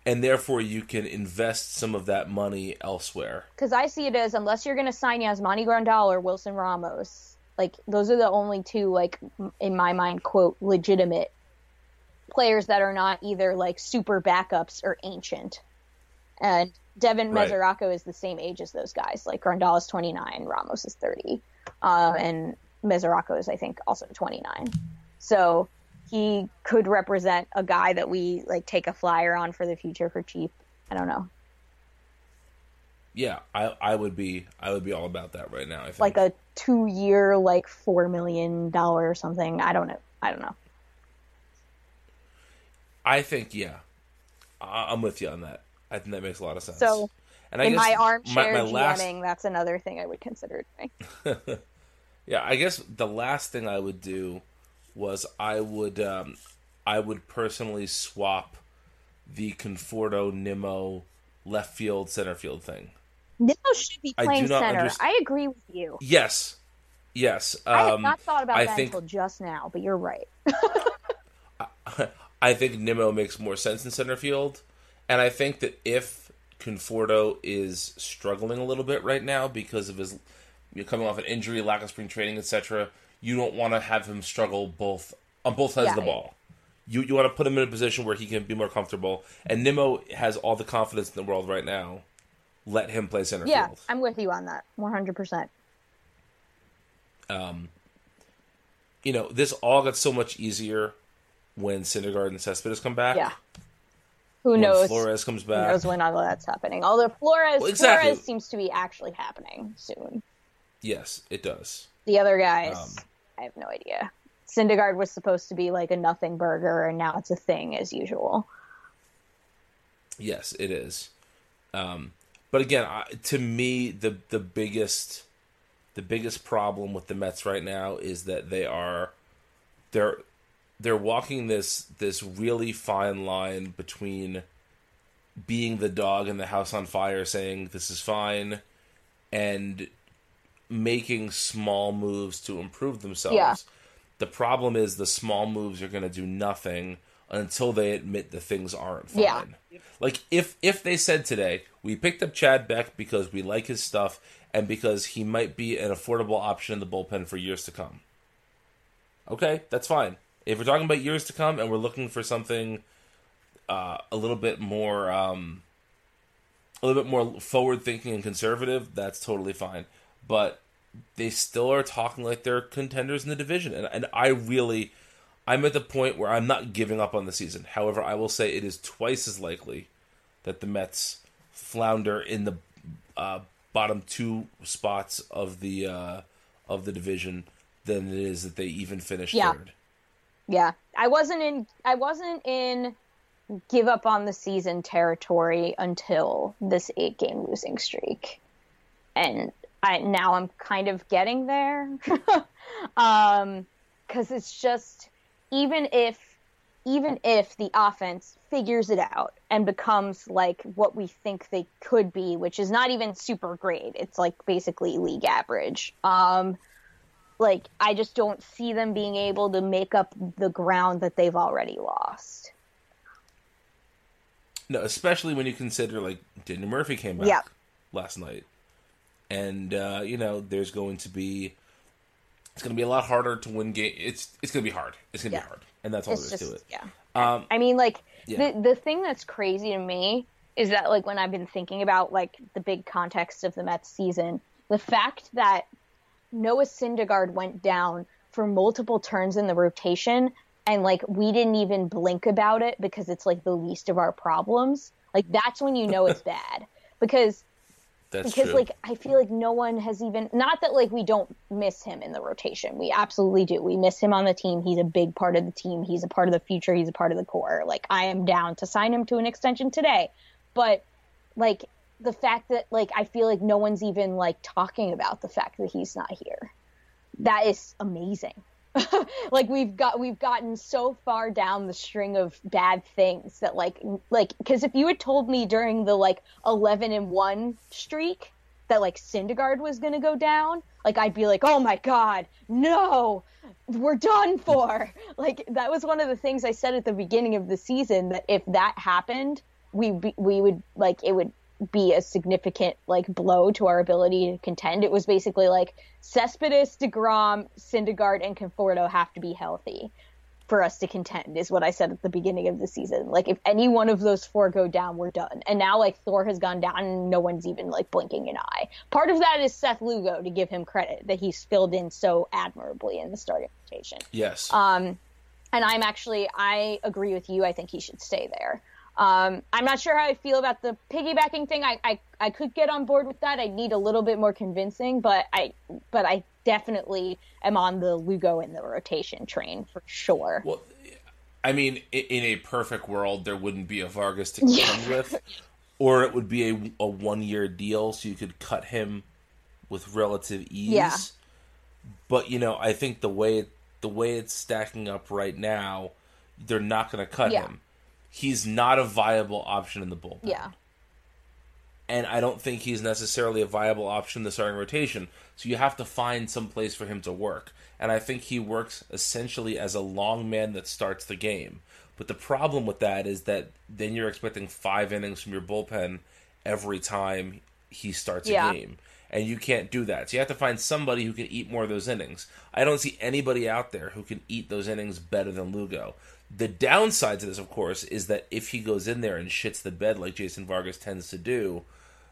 and therefore you can invest some of that money elsewhere.
because I see it as unless you're going to sign Yasmani Grandal or Wilson Ramos, like those are the only two, like in my mind, quote legitimate players that are not either like super backups or ancient. And Devin
Right.
Mesoraco is the same age as those guys. Like Grandal is 29, Ramos is 30, uh, and Mesoraco is I think also 29. So he could represent a guy that we like take a flyer on for the future for cheap. I don't know.
Yeah, I I would be I would be all about that right now. I think.
like a two year like four million dollar or something. I don't know. I don't know.
I think yeah, I, I'm with you on that. I think that makes a lot of sense.
So,
and I
In
guess
my armchair
my, my last
GMing, that's another thing I would consider doing.
Yeah, I guess the last thing I would do was I would um, I would personally swap the Conforto Nimmo left field center field thing.
Nimmo should be playing
not
center. I agree with you.
Yes, yes. Um,
I have not thought about
I
that
think
until just now, but you're right.
I think Nimmo makes more sense in center field, and I think that if Conforto is struggling a little bit right now because of his you know, coming off an injury, lack of spring training, etc., you don't want to have him struggle both on both sides of the ball. You you want to put him in a position where he can be more comfortable, and Nimmo has all the confidence in the world right now. Let him play center
Yeah,
field.
I'm with you on that. 100%.
Um, you know, this all got so much easier when Syndergaard and Cespedes come back.
Yeah. Who
When
knows?
Flores comes back.
Who knows when all that's happening? Although Flores,
Well, exactly.
Flores seems to be actually happening soon.
Yes, it does.
The other guys,
Um,
I have no idea. Syndergaard was supposed to be like a nothing burger, and now it's a thing as usual.
Yes, it is. Um, but again, I, to me, the the biggest the biggest problem with the Mets right now is that they are they're they're walking this this really fine line between being the dog in the house on fire, saying this is fine, and making small moves to improve themselves.
Yeah.
The problem is the small moves are going to do nothing until they admit the things aren't fine.
Yeah.
Like if if they said today, we picked up Chad Beck because we like his stuff and because he might be an affordable option in the bullpen for years to come. Okay, that's fine. If we're talking about years to come and we're looking for something uh, a little bit more um, a little bit more forward thinking and conservative, that's totally fine. But they still are talking like they're contenders in the division, and and I really, I'm at the point where I'm not giving up on the season. However, I will say it is twice as likely that the Mets flounder in the uh, bottom two spots of the uh, of the division than it is that they even finish
Yeah.
third.
Yeah, I wasn't in. I wasn't in give up on the season territory until this eight game losing streak, and I now I'm kind of getting there. um, because it's just even if even if the offense figures it out and becomes like what we think they could be, which is not even super great. It's like basically league average. Um, like I just don't see them being able to make up the ground that they've already lost.
No, especially when you consider like Daniel Murphy came back
Yeah.
last night, and uh, you know there's going to be it's going to be a lot harder to win game. It's it's going to be hard. It's going to
Yeah.
be hard, and that's all
It's
there is
just
to it.
yeah.
Um,
I mean, like
Yeah.
the the thing that's crazy to me is that like when I've been thinking about like the big context of the Mets season, the fact that Noah Syndergaard went down for multiple turns in the rotation and like we didn't even blink about it because it's like the least of our problems. Like that's when you know it's bad because
That's
because
true.
like I feel like no one has even not that like we don't miss him in the rotation. We absolutely do. We miss him on the team. He's a big part of the team. He's a part of the future. He's a part of the core. Like I am down to sign him to an extension today. But like the fact that like I feel like no one's even like talking about the fact that he's not here. That is amazing. like we've got we've gotten so far down the string of bad things that like like because if you had told me during the like 11 and 1 streak that like Syndergaard was going to go down like I'd be like oh my god no we're done for. Like that was one of the things I said at the beginning of the season that if that happened we we would like it would be a significant like blow to our ability to contend. It was basically like Cespedes, Degrom, Syndergaard, and Conforto have to be healthy for us to contend. Is what I said at the beginning of the season. Like if any one of those four go down, we're done. And now like Thor has gone down, and no one's even like blinking an eye. Part of that is Seth Lugo to give him credit that he's filled in so admirably in the starting rotation.
yes.
Um, and I'm actually I agree with you. I think he should stay there. Um, I'm not sure how I feel about the piggybacking thing. I, I I could get on board with that. I need a little bit more convincing, but I but I definitely am on the Lugo in the rotation train for sure.
Well, I mean, in a perfect world, there wouldn't be a Vargas to contend with, or it would be a, a one year deal, so you could cut him with relative ease.
Yeah.
But you know, I think the way the way it's stacking up right now, they're not going to cut
Yeah.
him. He's not a viable option in the bullpen.
Yeah.
and I don't think he's necessarily a viable option in the starting rotation. So you have to find some place for him to work. And I think he works essentially as a long man that starts the game. But the problem with that is that then you're expecting five innings from your bullpen every time he starts
Yeah.
a game. And you can't do that. So you have to find somebody who can eat more of those innings. I don't see anybody out there who can eat those innings better than Lugo. The downside to this, of course, is that if he goes in there and shits the bed like Jason Vargas tends to do,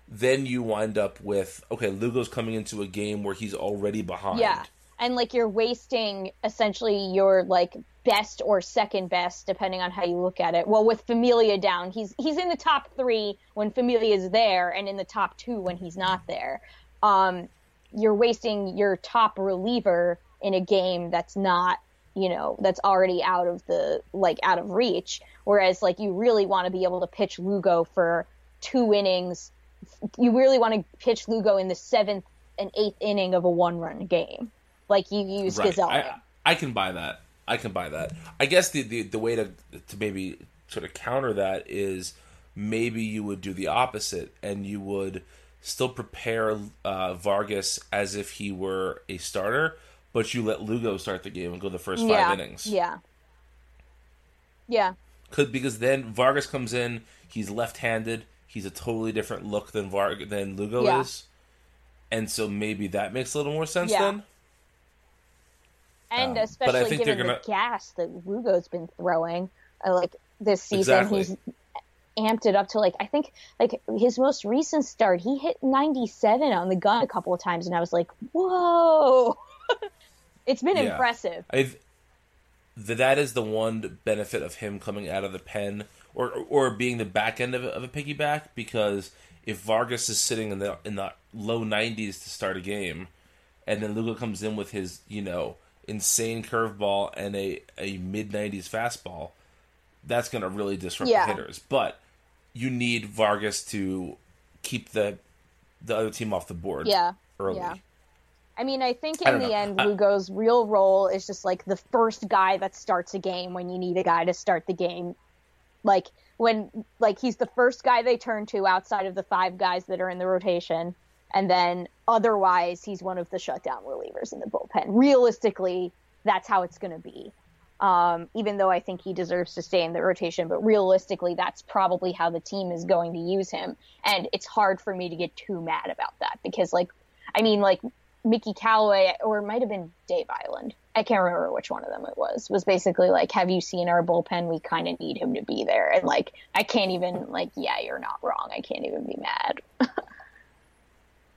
then you wind up with okay, Lugo's coming into a game where he's already behind.
Yeah. And like you're wasting essentially your like best or second best, depending on how you look at it. Well, with Familia down, he's he's in the top three when Familia is there, and in the top two when he's not there. Um, you're wasting your top reliever in a game that's not, you know, that's already out of the like out of reach. Whereas like you really want to be able to pitch Lugo for two innings. You really want to pitch Lugo in the seventh and eighth inning of a one run game. Like you use
right.
Gazelle.
I, I can buy that. I can buy that. I guess the, the the way to to maybe sort of counter that is maybe you would do the opposite and you would still prepare uh, Vargas as if he were a starter, but you let Lugo start the game and go the first five
yeah.
innings.
Yeah. Yeah.
Could because then Vargas comes in, he's left-handed, he's a totally different look than Varg than Lugo
Yeah.
is, and so maybe that makes a little more sense
Yeah.
then.
And
Um,
especially given
gonna-
the gas that Lugo's been throwing, uh, like this season,
Exactly.
he's amped it up to like I think like his most recent start, he hit 97 on the gun a couple of times, and I was like, whoa, it's been
Yeah.
impressive.
I've th- that is the one benefit of him coming out of the pen or or being the back end of a, of a piggyback because if Vargas is sitting in the in the low 90s to start a game and then Lugo comes in with his you know insane curveball and a a mid 90s fastball that's going to really disrupt
Yeah.
the hitters but you need Vargas to keep the the other team off the board
Yeah.
early
Yeah. I mean, I think in
don't
the
know.
end,
I-
Lugo's real role is just like the first guy that starts a game when you need a guy to start the game. Like when, like he's the first guy they turn to outside of the five guys that are in the rotation, and then otherwise he's one of the shutdown relievers in the bullpen. Realistically, that's how it's going to be. Um, even though I think he deserves to stay in the rotation, but realistically, that's probably how the team is going to use him. And it's hard for me to get too mad about that because, like, I mean, like Mickey Callaway, or it might have been Dave Eiland. I can't remember which one of them it was. Was basically like, "Have you seen our bullpen? We kind of need him to be there." And like, I can't even like, yeah, you're not wrong. I can't even be mad.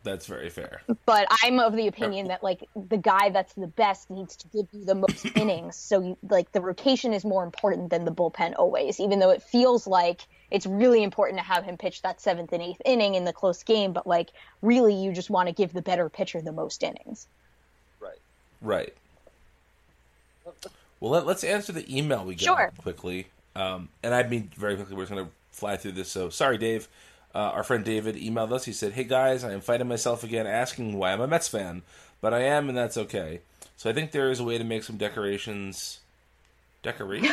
That's very fair.
But I'm of the opinion that like the guy that's the best needs to give you the most innings. So you, like the rotation is more important than the bullpen always, even though it feels like it's really important to have him pitch that seventh and eighth inning in the close game. But like really, you just want to give the better pitcher the most innings.
Right. Right. Well, let, us answer the email we got
Sure.
quickly. Um, and I mean very quickly. We're just going to fly through this. So sorry, Dave. Uh, our friend David emailed us. He said, "Hey guys, I am fighting myself again, asking why I'm a Mets fan, but I am, and that's okay. So I think there is a way to make some decorations, decorate,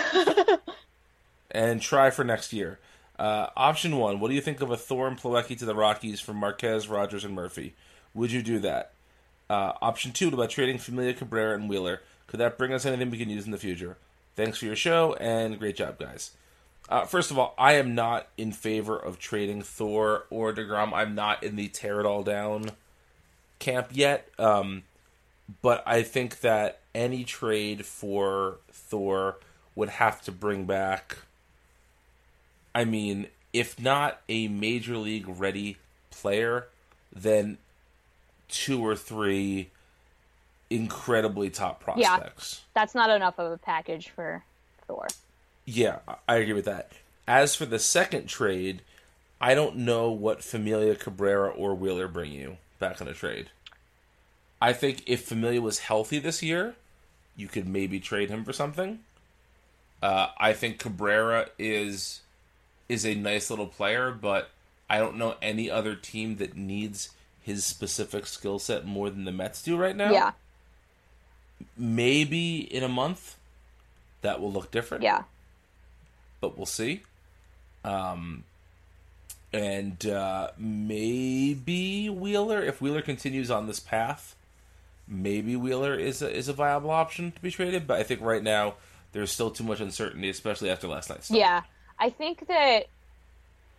and try for next year. Uh, option one: What do you think of a Thor and Plawecki to the Rockies from Marquez, Rodgers, and Murphy? Would you do that? Uh, option two: What about trading Familia, Cabrera, and Wheeler? Could that bring us anything we can use in the future? Thanks for your show and great job, guys." Uh, first of all, I am not in favor of trading Thor or Degrom. I'm not in the tear it all down camp yet. Um, but I think that any trade for Thor would have to bring back. I mean, if not a major league ready player, then two or three incredibly top prospects.
Yeah, That's not enough of a package for Thor.
Yeah, I agree with that. As for the second trade, I don't know what Familia Cabrera or Wheeler bring you back in a trade. I think if Familia was healthy this year, you could maybe trade him for something. Uh, I think Cabrera is is a nice little player, but I don't know any other team that needs his specific skill set more than the Mets do right now.
Yeah.
Maybe in a month that will look different.
Yeah.
But we'll see. Um and uh, maybe Wheeler, if Wheeler continues on this path, maybe Wheeler is a, is a viable option to be traded. But I think right now there's still too much uncertainty, especially after last night's.
Yeah, I think that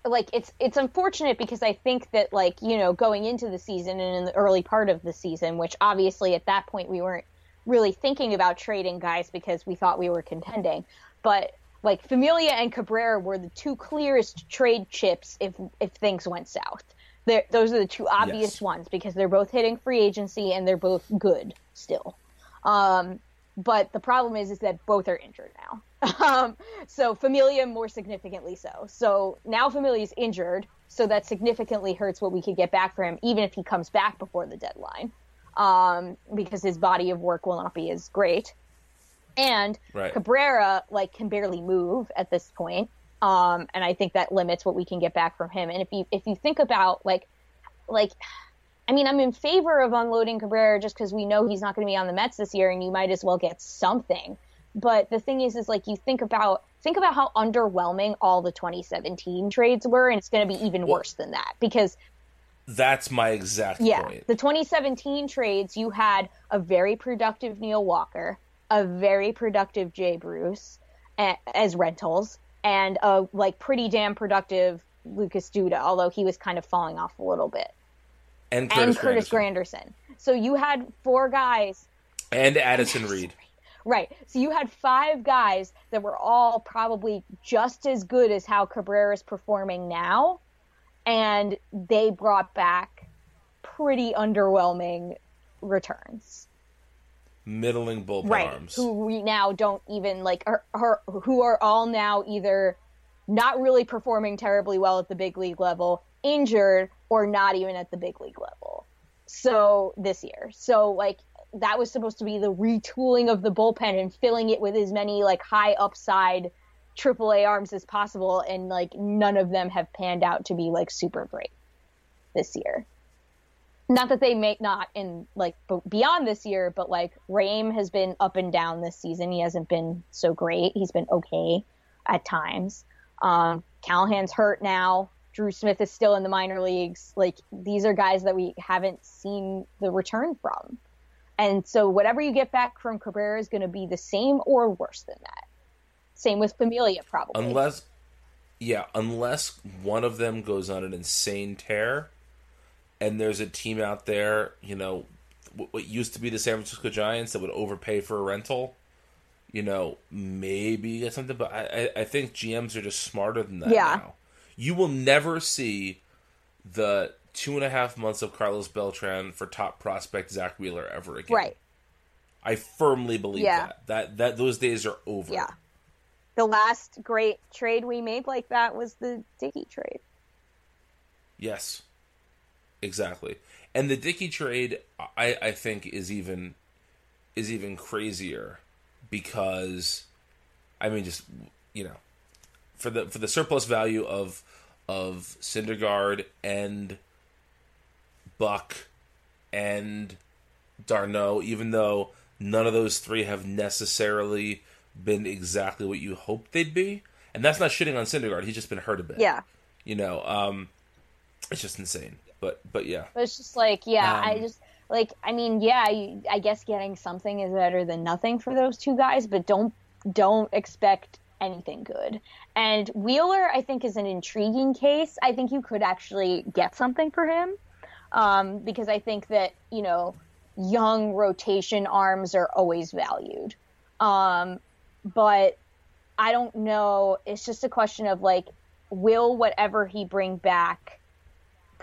like it's it's unfortunate because I think that like you know going into the season and in the early part of the season, which obviously at that point we weren't really thinking about trading guys because we thought we were contending, but like Familia and Cabrera were the two clearest trade chips if if things went south. They're, those are the two obvious
Yes.
ones because they're both hitting free agency and they're both good still. Um, but the problem is, is that both are injured now. Um, so Familia more significantly so. So now Familia's injured, so that significantly hurts what we could get back for him, even if he comes back before the deadline, um, because his body of work will not be as great. And
Right.
Cabrera like can barely move at this point, um, and I think that limits what we can get back from him. And if you if you think about like like I mean, I'm in favor of unloading Cabrera just because we know he's not going to be on the Mets this year, and you might as well get something. But the thing is, is like you think about think about how underwhelming all the 2017 trades were, and it's going to be even worse than that because
That's my exact
yeah,
point.
the 2017 trades you had a very productive Neil Walker, a very productive Jay Bruce as rentals, and a like pretty damn productive Lucas Duda, although he was kind of falling off a little bit
and Curtis,
and Curtis
Granderson.
Granderson. So you had four guys,
and Addison Reed.
right? So you had five guys that were all probably just as good as how Cabrera's performing now, and they brought back pretty underwhelming returns.
Middling bullpen
right?
arms.
Who we now don't even like are, are who are all now either not really performing terribly well at the big league level, injured, or not even at the big league level. So this year, so like that was supposed to be the retooling of the bullpen and filling it with as many like high upside AAA arms as possible, and like none of them have panned out to be like super great this year not that they may not in like beyond this year, but like Rhame has been up and down this season. He hasn't been so great. He's been okay at times. Um, Callahan's hurt now. Drew Smith is still in the minor leagues. Like these are guys that we haven't seen the return from. And so whatever you get back from Cabrera is going to be the same or worse than that. Same with Familia, probably.
unless yeah unless one of them goes on an insane tear and there's a team out there you know what used to be the san francisco giants that would overpay for a rental you know maybe get something but i i, I think gms are just smarter than that
Yeah.
now you will never see the two and a half months of Carlos Beltran for top prospect Zack Wheeler ever again.
Right.
I firmly believe
Yeah.
that. That that those days are over.
Yeah. The last great trade we made like that was the Dickey trade.
Yes. Exactly. And the Dickey trade I, I think is even is even crazier because I mean just you know for the for the surplus value of of Syndergaard and Buck and d'Arnaud, even though none of those three have necessarily been exactly what you hoped they'd be. And that's not shitting on Syndergaard. He's just been hurt a bit.
Yeah.
You know, um, it's just insane. But but yeah,
But it's just like, yeah, I
Um,
just like, I mean, yeah, you, I guess getting something is better than nothing for those two guys, but don't don't expect anything good. And Wheeler, I think, is an intriguing case. I think you could actually get something for him um, because I think that you know young rotation arms are always valued. Um, but I don't know. It's just a question of like, will whatever he bring back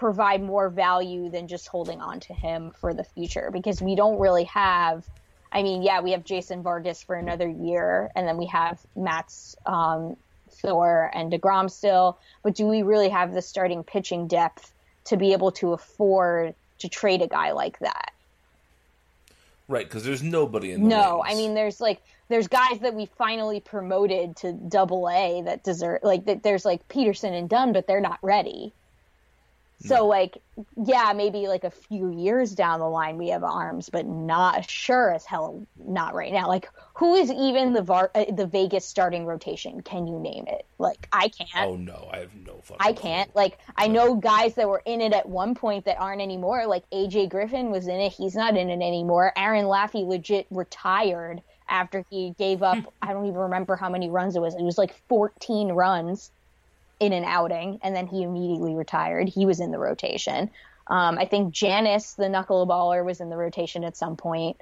provide more value than just holding on to him for the future? Because we don't really have. I mean, yeah, we have Jason Vargas for another year, and then we have Matz um, Thor and deGrom still. But do we really have the starting pitching depth to be able to afford to trade a guy like that?
right. Because there's nobody in the
No. I mean there's like there's guys that we finally promoted to double A that deserve like that there's like Peterson and Dunn, but they're not ready. So like yeah, maybe like a few years down the line we have arms, but not sure as hell not right now. Like who is even the Var- uh, the Vegas starting rotation? Can you name it? Like I can't.
Oh no, I have no fucking.
I can't. Like I know guys that were in it at one point that aren't anymore. Like AJ Griffin was in it. He's not in it anymore. Aaron Laffey legit retired after he gave up. I don't even remember how many runs it was. It was like 14 runs in an outing, and then he immediately retired. He was in the rotation. Um, I think Jannis, the knuckleballer, was in the rotation at some point.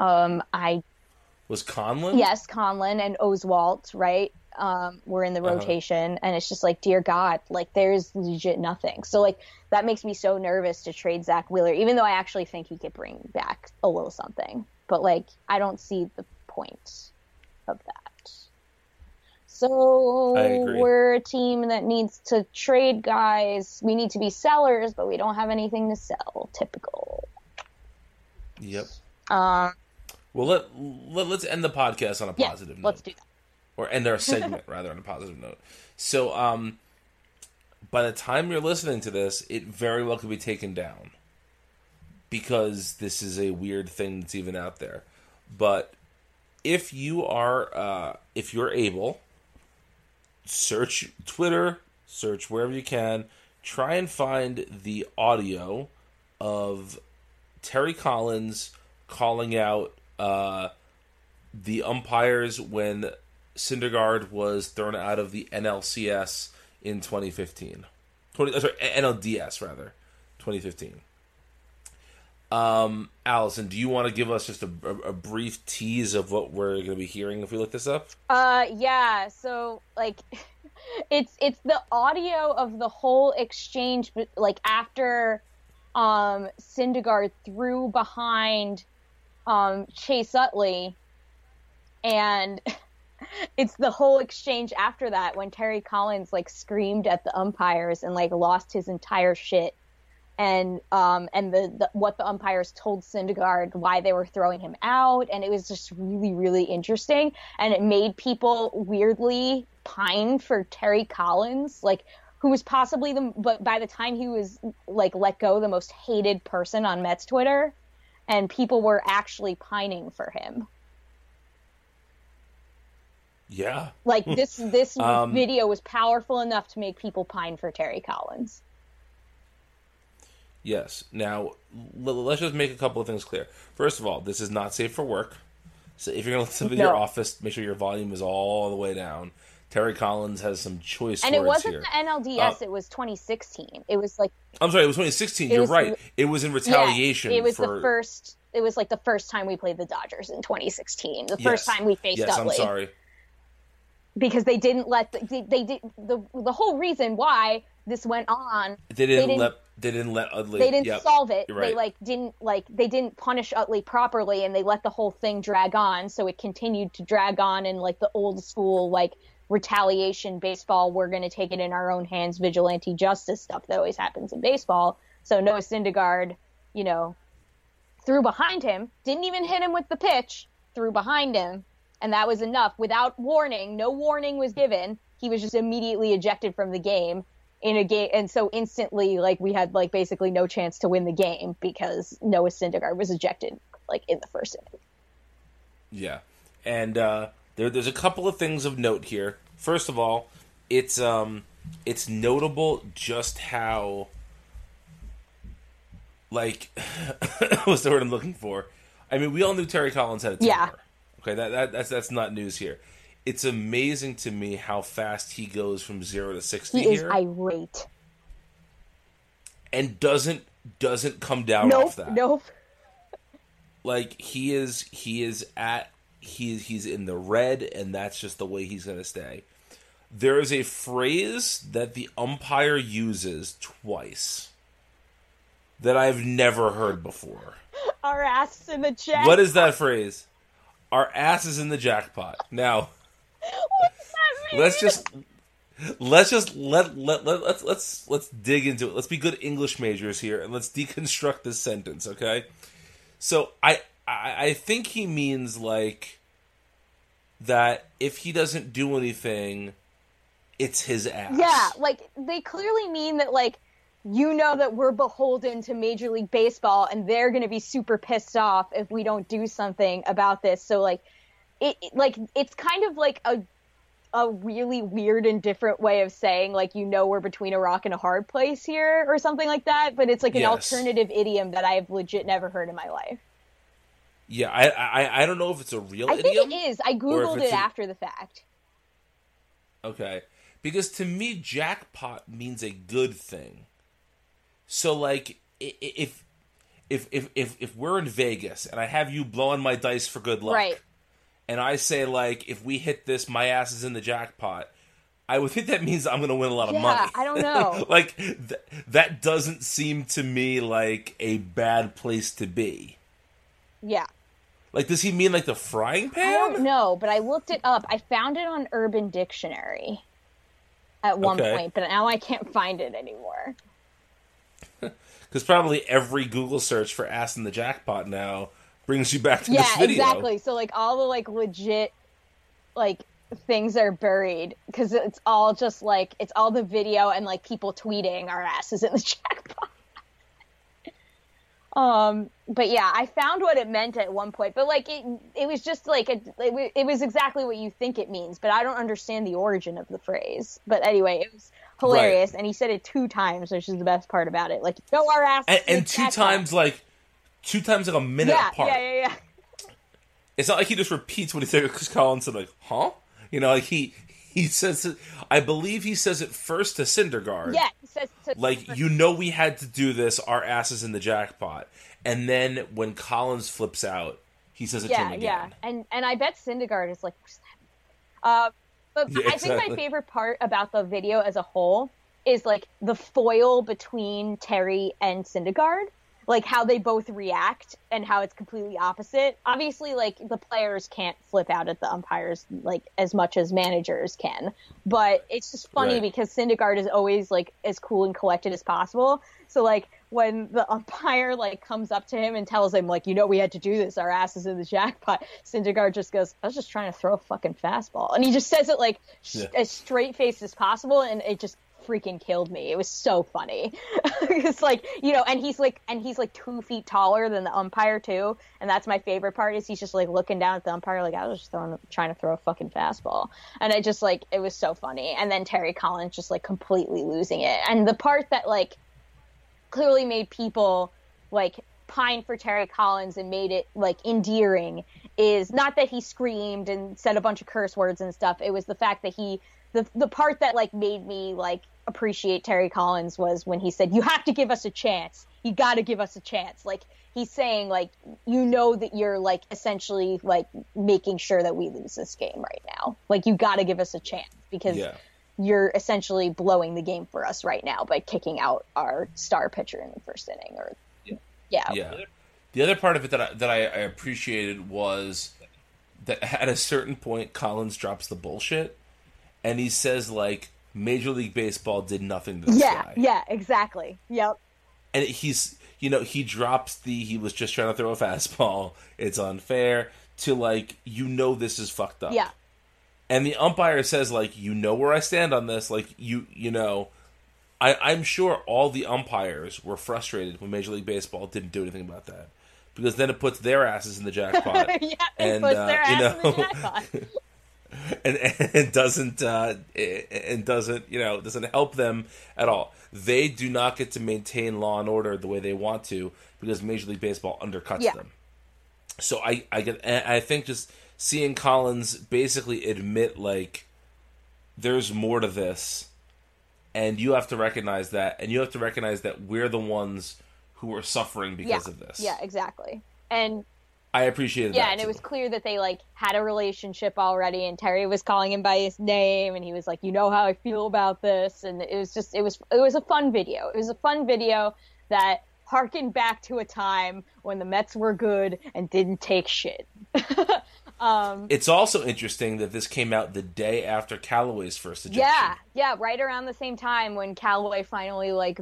Um, I
Was Conlon?
yes, Conlon and Oswalt, right? Um, were in the
Uh-huh.
rotation, and it's just like, dear God, like there's legit nothing. So like that makes me so nervous to trade Zack Wheeler, even though I actually think he could bring back a little something. But like, I don't see the point of that. So we're a team that needs to trade guys. We need to be sellers, but we don't have anything to sell. Typical.
Yep.
Um,
Well, let, let let's end the podcast on a
yeah,
positive note.
let's do that.
or end our segment rather on a positive note. So, um, by the time you're listening to this, it very well could be taken down because this is a weird thing that's even out there. But if you are, uh, if you're able, search Twitter, search wherever you can, try and find the audio of Terry Collins calling out uh, the umpires when Syndergaard was thrown out of the NLCS in 2015. 20, uh, sorry, NLDS rather, 2015. Um, Allison, do you want to give us just a, a, brief tease of what we're going to be hearing if we look this up?
Uh, yeah. So like, it's it's the audio of the whole exchange, like after, um, Syndergaard threw behind, um, Chase Utley, and it's the whole exchange after that when Terry Collins like screamed at the umpires and like lost his entire shit. And um and the, the what the umpires told Syndergaard why they were throwing him out and it was just really really interesting and it made people weirdly pine for Terry Collins like who was possibly the but by the time he was like let go the most hated person on Mets Twitter and people were actually pining for him
Yeah.
like this this
Um,
video was powerful enough to make people pine for Terry Collins
Yes. Now, l- let's just make a couple of things clear. First of all, this is not safe for work. So if you're going to listen to your office, make sure your volume is all the way down. Terry Collins has some choice words here.
and it wasn't
here.
the NLDS
Uh,
it was 2016 it was like
I'm sorry, it was 2016.
It
You're
was
right. It was in retaliation.
yeah, it was
for,
the first it was like the first time we played the Dodgers in 2016 the first time we faced up.
Yes, I'm sorry.
because they didn't let the, they, they did the the whole reason why this went on
They didn't, they
didn't-
let They didn't let Utley.
they didn't
yep.
solve it.
You're
They like didn't like they didn't punish Utley properly, and they let the whole thing drag on. So it continued to drag on in like the old school like retaliation baseball. We're going to take it in our own hands, vigilante justice stuff that always happens in baseball. So Noah Syndergaard, you know, threw behind him, didn't even hit him with the pitch, threw behind him, and that was enough without warning. No warning was given. He was just immediately ejected from the game in a game, and so instantly, like we had like basically no chance to win the game because Noah Syndergaard was ejected like in the first inning.
Yeah, and uh, there, there's a couple of things of note here. First of all, it's um, it's notable just how, like, what's the word I'm looking for? I mean, we all knew Terry Collins had a temper.
Yeah.
Okay, that, that that's that's not news here. It's amazing to me how fast he goes from zero to sixty
He is
here,
irate.
and doesn't doesn't come down
Nope,
off that.
nope.
like he is he is at he he's in the red and that's just the way he's going to stay there is a phrase that the umpire uses twice that i've never heard before
Our ass in the chat.
what is that phrase our ass is in the jackpot now let's just let's just let, let, let let's let's let's dig into it. Let's be good english majors here and let's deconstruct this sentence okay? So i i, I think he means like that if he doesn't do anything it's his ass.
Yeah, like they clearly mean that like you know that we're beholden to Major League Baseball and they're going to be super pissed off if we don't do something about this. So like it it- like it's kind of like a a really weird and different way of saying like you know we're between a rock and a hard place here or something like that, but it's like an
Yes.
alternative idiom that I've legit never heard in my life.
yeah I, I i don't know if it's a real
I think
idiom
it is. I googled it
a-
after the fact.
Okay. Because to me, jackpot means a good thing. So, like, if if if if if we're in Vegas and I have you blowing my dice for good luck,
Right.
And I say like, if we hit this, my ass is in the jackpot. I would think that means I'm going to win a lot of
Yeah,
money.
I don't know.
like th- that doesn't seem to me like a bad place to be.
Yeah.
Like, does he mean like the frying pan?
I don't know, but I looked it up. I found it on Urban Dictionary at one
Okay.
point, but now I can't find it anymore.
Because probably every Google search for "ass in the jackpot" now brings you back to
yeah,
this video.
Yeah, exactly. So like all the like legit like things are buried because it's all just like it's all the video and like people tweeting our asses in the jackpot. Um, but yeah, I found what it meant at one point, but like it, it was just like a, it, it was exactly what you think it means, but I don't understand the origin of the phrase. But anyway, it was hilarious, and he said it two times, which is the best part about it. Like, no, our ass,
and, and two
jackpot."
times like two times like a minute
yeah,
apart.
yeah, yeah, yeah.
It's not like he just repeats what he said because Collins said like, "Huh?" You know, like he he says it. I believe he says it first to Syndergaard.
Yeah, he says to,
Like you know, we had to do this. Our asses in the jackpot. And then when Collins flips out, he says it to
yeah,
him again.
yeah, and and I bet Syndergaard is like, what's that? Uh, but
Yeah,
I think my favorite part about the video as a whole is like the foil between Terry and Syndergaard, like how they both react and how it's completely opposite. Obviously, like the players can't flip out at the umpires like as much as managers can, but it's just funny
Right.
because Syndergaard is always like as cool and collected as possible. So like when the umpire like comes up to him and tells him like you know we had to do this our ass is in the jackpot Syndergaard just goes I was just trying to throw a fucking fastball and he just says it like sh-
Yeah.
as straight faced as possible and it just freaking killed me. It was so funny. It's like you know and he's like and he's like two feet taller than the umpire too. And that's my favorite part is he's just like looking down at the umpire like I was just throwing trying to throw a fucking fastball. And I just like it was so funny. And then Terry Collins just like completely losing it. And the part that like clearly made people like pine for Terry Collins and made it like endearing is not that he screamed and said a bunch of curse words and stuff. It was the fact that he the the part that like made me like appreciate Terry Collins was when he said, "You have to give us a chance. You got to give us a chance." Like he's saying like you know that you're like essentially like making sure that we lose this game right now. Like you got to give us a chance because
Yeah.
you're essentially blowing the game for us right now by kicking out our star pitcher in the first inning or yeah.
Yeah. The other part of it that I, that I, I appreciated was that at a certain point, Collins drops the bullshit, and he says like Major League Baseball did nothing to this
Yeah,
guy.
yeah, exactly. Yep.
and he's you know he drops the he was just trying to throw a fastball. It's unfair to like you know this is fucked up.
Yeah.
and the umpire says like you know where I stand on this. Like you you know, I I'm sure all the umpires were frustrated when Major League Baseball didn't do anything about that because then it puts their asses in the jackpot.
yeah, it
and
puts
uh,
their
you know
the jackpot.
and, and doesn't uh, and doesn't you know doesn't help them at all. They do not get to maintain law and order the way they want to because Major League Baseball undercuts
Yeah.
them. So I I get I think just seeing Collins basically admit like there's more to this, and you have to recognize that, and you have to recognize that we're the ones who are suffering because
yeah.
of this.
Yeah, exactly. And
I appreciated
yeah,
that.
Yeah, and it was clear that they like had a relationship already, and Terry was calling him by his name, and he was like, "You know how I feel about this," and it was just it was it was a fun video. It was a fun video that harkened back to a time when the Mets were good and didn't take shit. um,
It's also interesting that this came out the day after Callaway's first ejection.
yeah, yeah, right around the same time when Callaway finally like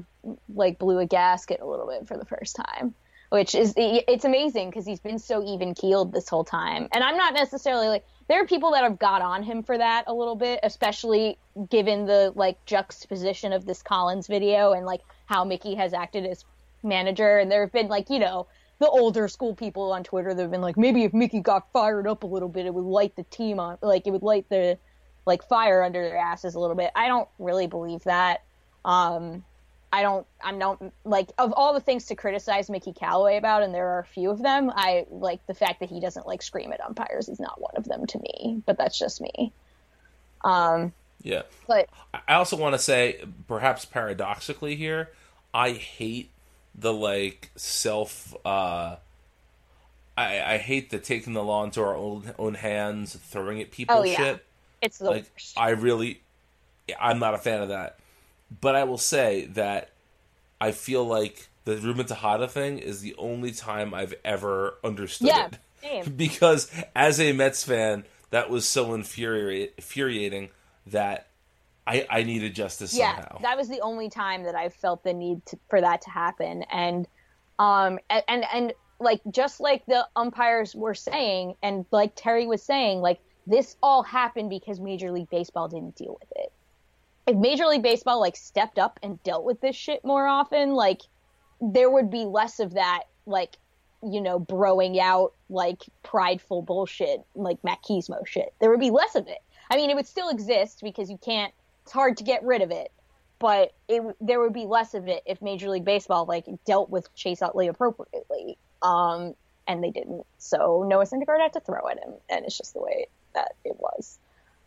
like blew a gasket a little bit for the first time, which is it's amazing because he's been so even keeled this whole time. And I'm not necessarily like there are people that have got on him for that a little bit, especially given the like juxtaposition of this Collins video and like how Mickey has acted as manager. And there have been like you know the older school people on Twitter that have been like maybe if Mickey got fired up a little bit, it would light the team on like it would light the like fire under their asses a little bit. I don't really believe that. Um, I don't. I'm not like of all the things to criticize Mickey Callaway about, and there are a few of them. I like the fact that he doesn't like scream at umpires. He's not one of them to me, but that's just me. Um,
Yeah.
but
I also want to say, perhaps paradoxically here, I hate the like self. uh I, I hate the taking the law into our own own hands, throwing at people
Oh, yeah.
shit.
it's the
Like
worst.
I really, I'm not a fan of that. But I will say that I feel like the Ruben Tejada thing is the only time I've ever understood
Yeah,
it. because as a Mets fan, that was so infuriating that I, I needed justice
yeah,
somehow.
that was the only time that I felt the need to, for that to happen, and um, and, and and like just like the umpires were saying, and like Terry was saying, like this all happened because Major League Baseball didn't deal with it. If Major League Baseball like stepped up and dealt with this shit more often, like there would be less of that, like you know, broing out like prideful bullshit, like machismo shit. There would be less of it. I mean, it would still exist because you can't. It's hard to get rid of it, but it there would be less of it if Major League Baseball like dealt with Chase Utley appropriately. Um, and they didn't. So Noah Syndergaard had to throw at him, and it's just the way that it was.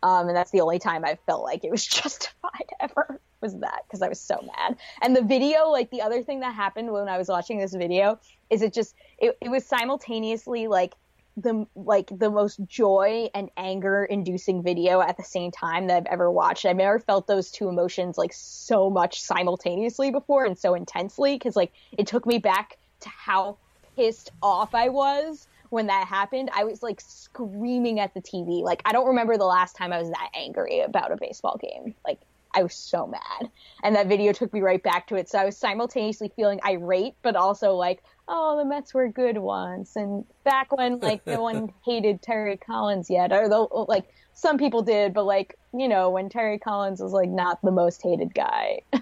Um, and that's the only time I felt like it was justified ever was that because I was so mad. And the video, like the other thing that happened when I was watching this video, is it just it, it was simultaneously like the like the most joy and anger inducing video at the same time that I've ever watched. I've never felt those two emotions like so much simultaneously before and so intensely because like it took me back to how pissed off I was when that happened. I was like screaming at the TV. Like I don't remember the last time I was that angry about a baseball game. Like I was so mad. And that video took me right back to it. So I was simultaneously feeling irate, but also like, oh, the Mets were good once. And back when like no one hated Terry Collins yet, or though like some people did, but like, you know, when Terry Collins was like not the most hated guy.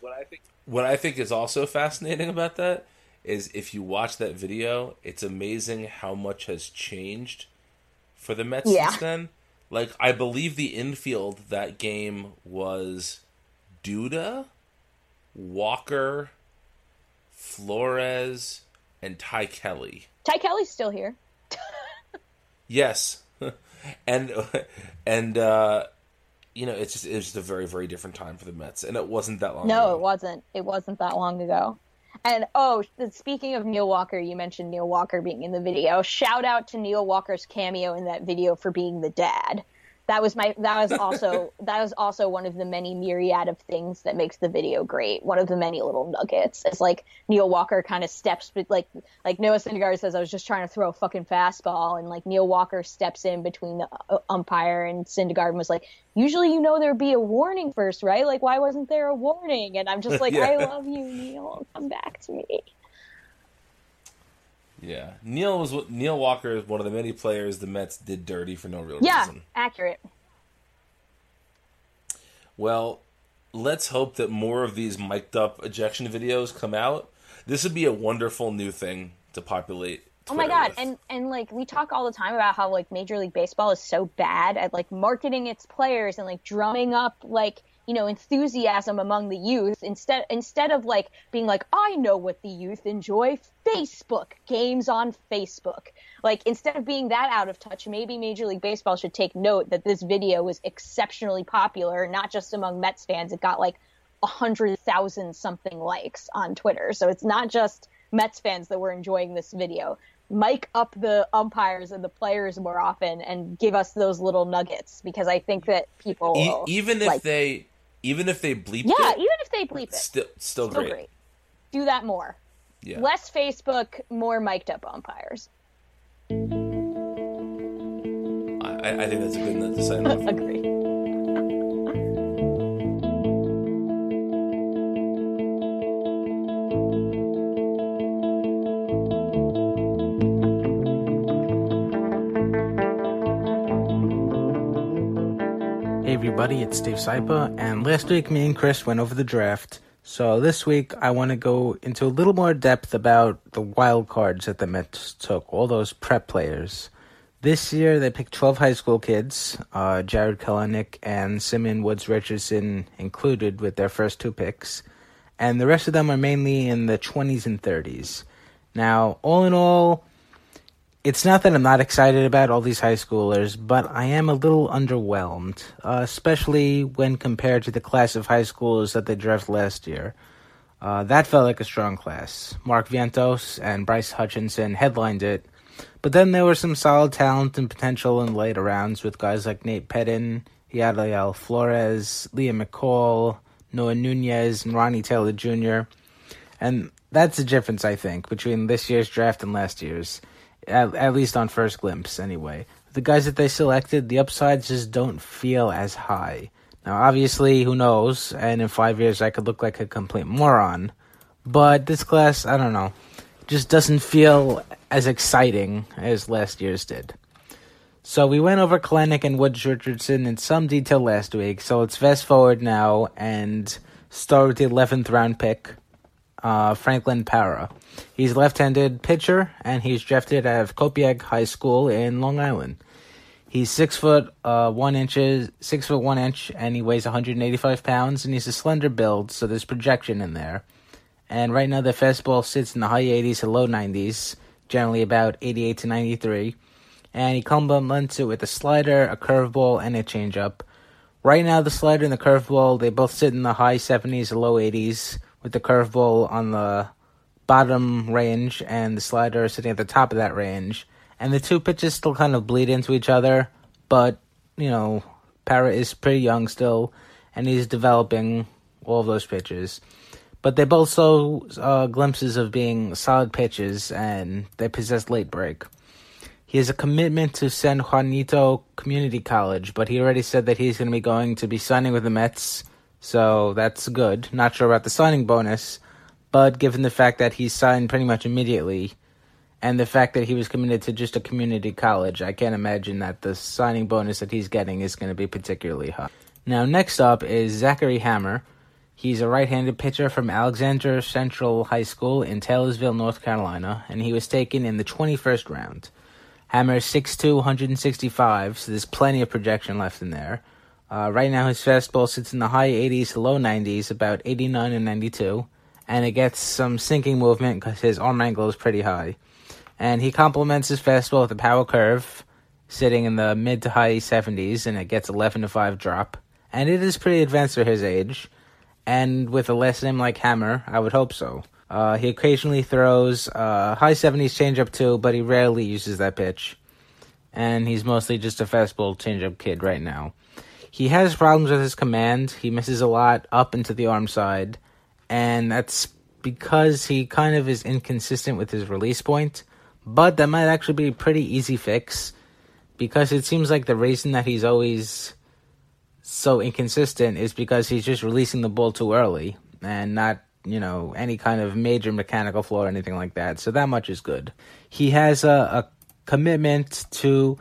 what I think what I think is also fascinating about that is if you watch that video, it's amazing how much has changed for the Mets
Yeah.
since then. Like I believe the infield that game was Duda, Walker, Flores, and Ty Kelly.
Ty Kelly's still here.
Yes, and and uh, you know it's just it's just a very very different time for the Mets, and it wasn't that long.
No,
ago.
it wasn't. It wasn't that long ago. And oh, speaking of Neil Walker, you mentioned Neil Walker being in the video. Shout out to Neil Walker's cameo in that video for being the dad. That was my that was also that was also one of the many myriad of things that makes the video great. One of the many little nuggets is like Neil Walker kind of steps like like Noah Syndergaard says I was just trying to throw a fucking fastball and like Neil Walker steps in between the uh, umpire and Syndergaard and was like usually you know there'd be a warning first right like why wasn't there a warning and I'm just like
Yeah.
I love you Neil come back to me.
Yeah, Neil was Neil Walker is one of the many players the Mets did dirty for no real
Yeah,
reason.
Yeah, accurate.
Well, let's hope that more of these mic'd up ejection videos come out. This would be a wonderful new thing to populate.
Oh my god,
with.
and and like we talk all the time about how like Major League Baseball is so bad at like marketing its players and like drumming up like you know enthusiasm among the youth instead instead of like being like I know what the youth enjoy. Facebook games on Facebook. Like instead of being that out of touch maybe Major League Baseball should take note that this video was exceptionally popular not just among Mets fans. It got like a hundred thousand something likes on Twitter. So it's not just Mets fans that were enjoying this video. Mic up the umpires and the players more often and give us those little nuggets because I think that people
E- even if
like-
they even if they bleep
yeah
it,
even if they bleep it
still still,
still
great.
great. do that more
Yeah.
less Facebook more mic'd up umpires
I, I think that's a good note to sign off.
agree
everybody, it's Steve Sypa, and last week me and Chris went over the draft. So this week I want to go into a little more depth about the wild cards that the Mets took, all those prep players. This year they picked 12 high school kids, uh, Jarred Kelenic and Simon Woods Richardson included with their first two picks, and the rest of them are mainly in the 20s and 30s. Now, all in all, it's not that I'm not excited about all these high schoolers, but I am a little underwhelmed, uh, especially when compared to the class of high schoolers that they drafted last year. Uh, that felt like a strong class. Mark Vientos and Bryce Hutchinson headlined it, but then there was some solid talent and potential in later rounds with guys like Nate Pettin, Yadiel Flores, Liam McCall, Noah Nunez, and Ronnie Taylor Jr. And that's the difference, I think, between this year's draft and last year's at, at least on first glimpse anyway. The guys that they selected, the upsides just don't feel as high. Now, obviously, who knows? And in five years, I could look like a complete moron. But this class, I don't know, just doesn't feel as exciting as last year's did. So we went over Kelenic and Woods Richardson in some detail last week. So let's fast forward now and start with the 11th round pick, uh, Franklin Parra. He's a left-handed pitcher, and he's drafted out of Copiague High School in Long Island. He's six foot uh, one inches, six foot one inch, and he weighs 185 pounds, and he's a slender build, so there's projection in there. And right now, the fastball sits in the high 80s to low 90s, generally about 88 to 93. And he complements it with a slider, a curveball, and a changeup. Right now, the slider and the curveball they both sit in the high 70s to low 80s, with the curveball on the bottom range and the slider sitting at the top of that range. And the two pitches still kind of bleed into each other, but you know, Parra is pretty young still, and he's developing all of those pitches. But they both show uh, glimpses of being solid pitches, and they possess late break. He has a commitment to San Juanito Community College, but he already said that he's going to be going to be signing with the Mets, so that's good. Not sure about the signing bonus, but given the fact that he signed pretty much immediately, and the fact that he was committed to just a community college, I can't imagine that the signing bonus that he's getting is going to be particularly high. Now, next up is Zachary Hammer. He's a right handed pitcher from Alexander Central High School in Taylorsville, North Carolina, and he was taken in the 21st round. Hammer is 6'2, 165, so there's plenty of projection left in there. Uh, right now, his fastball sits in the high 80s to low 90s, about 89 and 92, and it gets some sinking movement because his arm angle is pretty high. And he complements his fastball with a power curve, sitting in the mid to high 70s, and it gets 11 to 5 drop. And it is pretty advanced for his age. And with a last name like Hammer, I would hope so. Uh, he occasionally throws uh, high 70s changeup too, but he rarely uses that pitch. and he's mostly just a fastball changeup kid right now. He has problems with his command. He misses a lot up into the arm side, and that's because he kind of is inconsistent with his release point. But that might actually be a pretty easy fix because it seems like the reason that he's always so inconsistent is because he's just releasing the ball too early and not, you know, any kind of major mechanical flaw or anything like that. So that much is good. He has a, a commitment to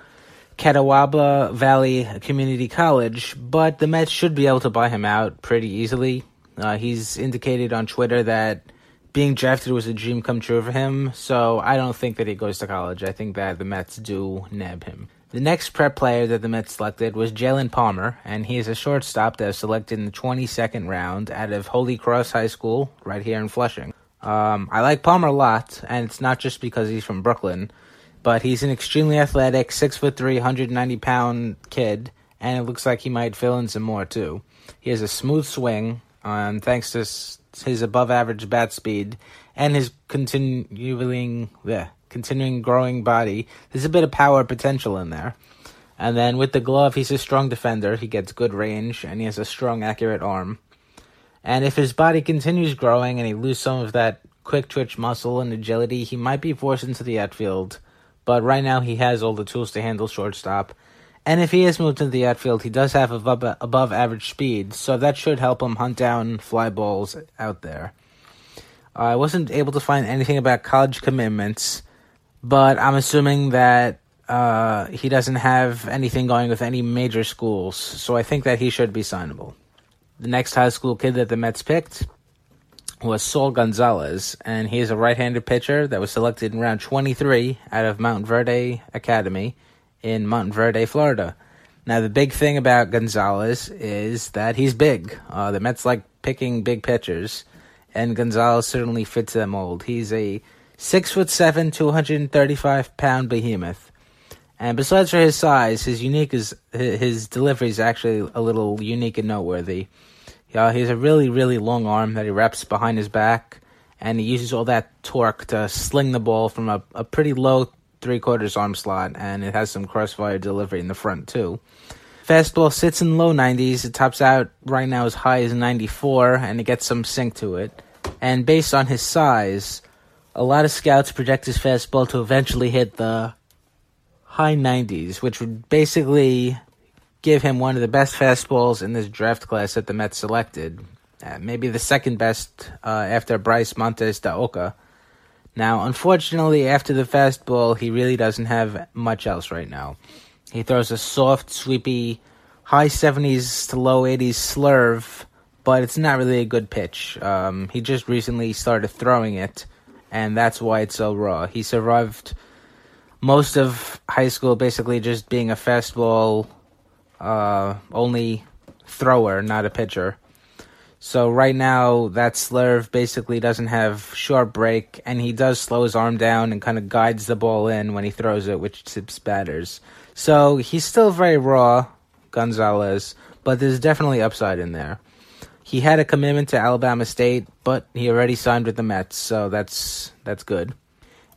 Catawba Valley Community College, but the Mets should be able to buy him out pretty easily. Uh, he's indicated on Twitter that being drafted was a dream come true for him, so I don't think that he goes to college. I think that the Mets do nab him. The next prep player that the Mets selected was Jaylen Palmer, and he is a shortstop that was selected in the 22nd round out of Holy Cross High School right here in Flushing. Um, I like Palmer a lot, and it's not just because he's from Brooklyn, but he's an extremely athletic, six foot three, 190 pound kid, and it looks like he might fill in some more too. He has a smooth swing, um, thanks to his above average bat speed and his continuing yeah, continuing growing body. There's a bit of power potential in there. And then with the glove, he's a strong defender. He gets good range and he has a strong, accurate arm. And if his body continues growing and he loses some of that quick twitch muscle and agility, he might be forced into the outfield. But right now, he has all the tools to handle shortstop. And if he is moved into the outfield, he does have above, above average speed, so that should help him hunt down fly balls out there. I wasn't able to find anything about college commitments, but I'm assuming that uh, he doesn't have anything going with any major schools, so I think that he should be signable. The next high school kid that the Mets picked was Saul Gonzalez, and he is a right handed pitcher that was selected in round 23 out of Montverde Academy in Montverde, Florida. Now, the big thing about Gonzalez is that he's big. Uh, the Mets like picking big pitchers, and Gonzalez certainly fits that mold. He's a six foot seven, two hundred and thirty five pound behemoth. And besides for his size, his unique is his delivery is actually a little unique and noteworthy. Yeah, he has a really, really long arm that he wraps behind his back, and he uses all that torque to sling the ball from a, a pretty low three quarters arm slot, and it has some crossfire delivery in the front too. Fastball sits in low 90s. It tops out right now as high as 94, and it gets some sink to it. And based on his size, a lot of scouts project his fastball to eventually hit the high 90s, which would basically give him one of the best fastballs in this draft class that the Mets selected. Uh, maybe the second best uh, after Bryce Montes de Oca. Now, unfortunately, after the fastball, he really doesn't have much else right now. He throws a soft, sweepy, high 70s to low 80s slurve, but it's not really a good pitch. Um, he just recently started throwing it, and that's why it's so raw. He survived most of high school basically just being a fastball uh, only thrower, not a pitcher. So right now, that slurve basically doesn't have short break, and he does slow his arm down and kind of guides the ball in when he throws it, which tips batters. So he's still very raw, Gonzalez, but there's definitely upside in there. He had a commitment to Alabama State, but he already signed with the Mets, so that's that's good.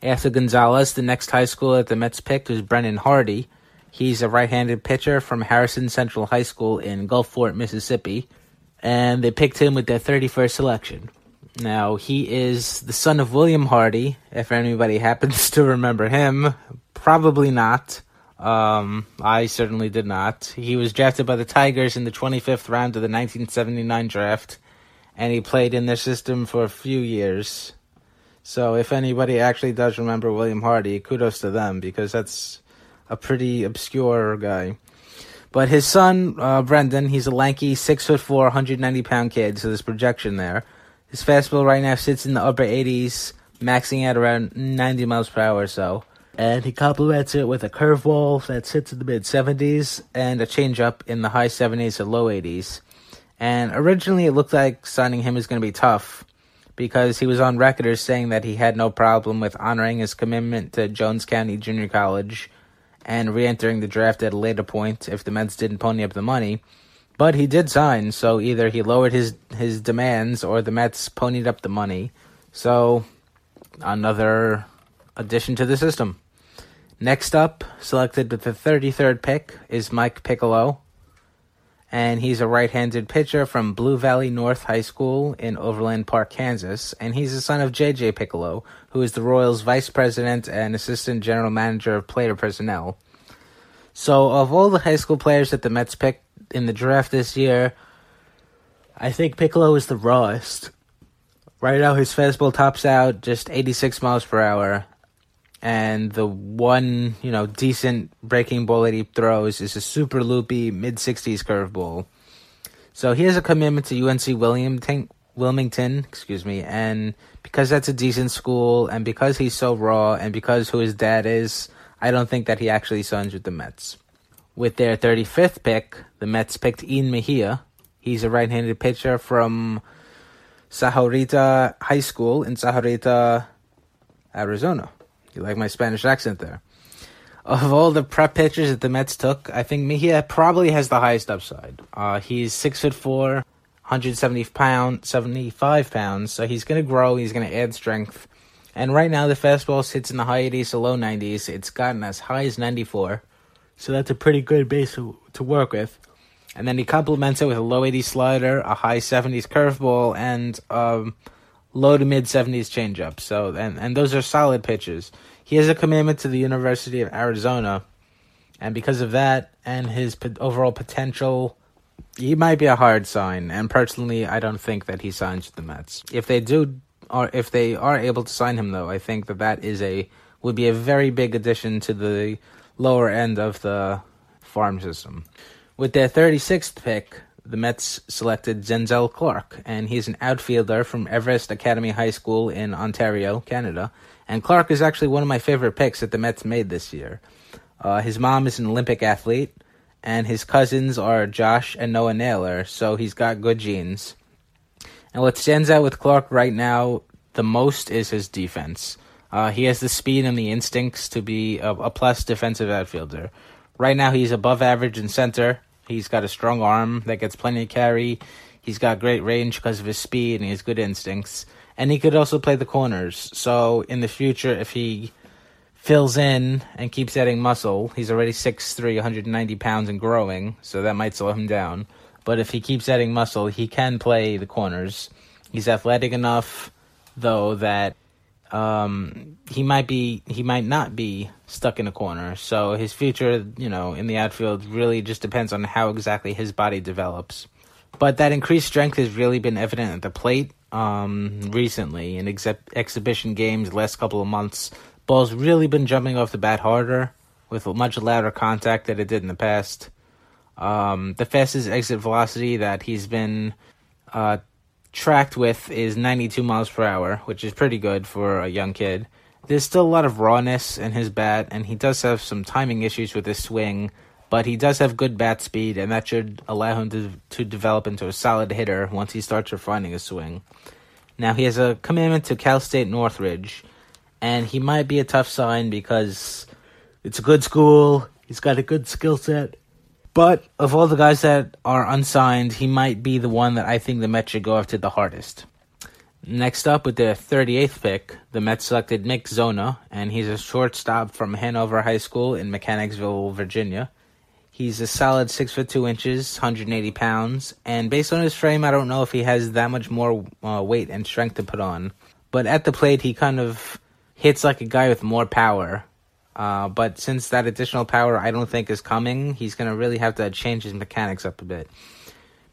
After Gonzalez, the next high school that the Mets picked was Brendan Hardy. He's a right-handed pitcher from Harrison Central High School in Gulfport, Mississippi and they picked him with their 31st selection. Now, he is the son of William Hardy, if anybody happens to remember him. Probably not. Um, I certainly did not. He was drafted by the Tigers in the 25th round of the 1979 draft, and he played in their system for a few years. So, if anybody actually does remember William Hardy, kudos to them, because that's a pretty obscure guy. But his son, uh, Brendan, he's a lanky, six foot four, 190 pound kid, so there's projection there. His fastball right now sits in the upper 80s, maxing at around 90 miles per hour or so. And he complements it with a curveball that sits in the mid 70s and a changeup in the high 70s to low 80s. And originally it looked like signing him is going to be tough because he was on record as saying that he had no problem with honoring his commitment to Jones County Junior College and re-entering the draft at a later point if the Mets didn't pony up the money. But he did sign, so either he lowered his his demands or the Mets ponied up the money. So another addition to the system. Next up, selected with the 33rd pick, is Mike Picollo. And he's a right handed pitcher from Blue Valley North High School in Overland Park, Kansas. And he's the son of J.J. Picollo, who is the Royals' vice president and assistant general manager of player personnel. So, of all the high school players that the Mets picked in the draft this year, I think Picollo is the rawest. Right now, his fastball tops out just 86 miles per hour, and the one you know decent breaking ball that he throws is a super loopy mid 60s curveball. So he has a commitment to UNC Wilmington, Wilmington, excuse me, and because that's a decent school, and because he's so raw, and because who his dad is, I don't think that he actually signs with the Mets. With their 35th pick, the Mets picked Ian Mejia. He's a right-handed pitcher from Sahuarita High School in Sahuarita, Arizona. You like my Spanish accent there. Of all the prep pitchers that the Mets took, I think Mejia probably has the highest upside. Uh, he's six foot four, 170 pounds, 75 pounds, so he's going to grow. He's going to add strength. And right now, the fastball sits in the high 80s to low 90s. It's gotten as high as 94, so that's a pretty good base to, to work with. And then he complements it with a low 80s slider, a high 70s curveball, and um, low to mid 70s changeup. So, and, and those are solid pitches. He has a commitment to the University of Arizona, and because of that and his p- overall potential, he might be a hard sign. And personally, I don't think that he signs with the Mets. If they do, or if they are able to sign him, though, I think that that is a would be a very big addition to the lower end of the farm system. With their 36th pick, the Mets selected Denzel Clarke, and he's an outfielder from Everest Academy High School in Ontario, Canada. And Clarke is actually one of my favorite picks that the Mets made this year. Uh, his mom is an Olympic athlete, and his cousins are Josh and Noah Naylor, so he's got good genes. And what stands out with Clarke right now the most is his defense. Uh, he has the speed and the instincts to be a, a plus defensive outfielder. Right now, he's above average in center. He's got a strong arm that gets plenty of carry. He's got great range because of his speed and has good instincts. And he could also play the corners. So in the future, if he fills in and keeps adding muscle, he's already 6'3", 190 pounds and growing, so that might slow him down. But if he keeps adding muscle, he can play the corners. He's athletic enough, though, that um, he might be he might not be stuck in a corner. So his future, you know, in the outfield really just depends on how exactly his body develops. But that increased strength has really been evident at the plate um, recently in ex- exhibition games. Last couple of months, ball's really been jumping off the bat harder with much louder contact than it did in the past. Um, the fastest exit velocity that he's been uh, tracked with is 92 miles per hour, which is pretty good for a young kid. There's still a lot of rawness in his bat, and he does have some timing issues with his swing, but he does have good bat speed, and that should allow him to, to develop into a solid hitter once he starts refining his swing. Now, he has a commitment to Cal State Northridge, and he might be a tough sign because it's a good school, he's got a good skill set, but of all the guys that are unsigned, he might be the one that I think the Mets should go after the hardest. Next up, with their 38th pick, the Mets selected Nick Zona, and he's a shortstop from Hanover High School in Mechanicsville, Virginia. He's a solid six foot two inches, 180 pounds, and based on his frame, I don't know if he has that much more uh, weight and strength to put on. But at the plate, he kind of hits like a guy with more power, uh, but since that additional power I don't think is coming, he's going to really have to change his mechanics up a bit.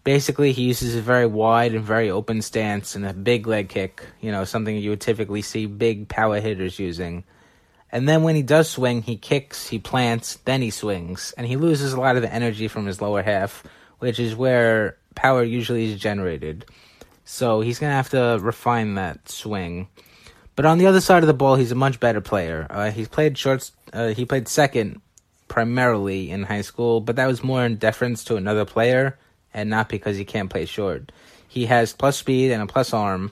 Basically, he uses a very wide and very open stance and a big leg kick, you know, something you would typically see big power hitters using. And then when he does swing, he kicks, he plants, then he swings, and he loses a lot of the energy from his lower half, which is where power usually is generated. So he's going to have to refine that swing. But on the other side of the ball, he's a much better player. Uh, he's played shorts. Uh, he played second primarily in high school, but that was more in deference to another player and not because he can't play short. He has plus speed and a plus arm,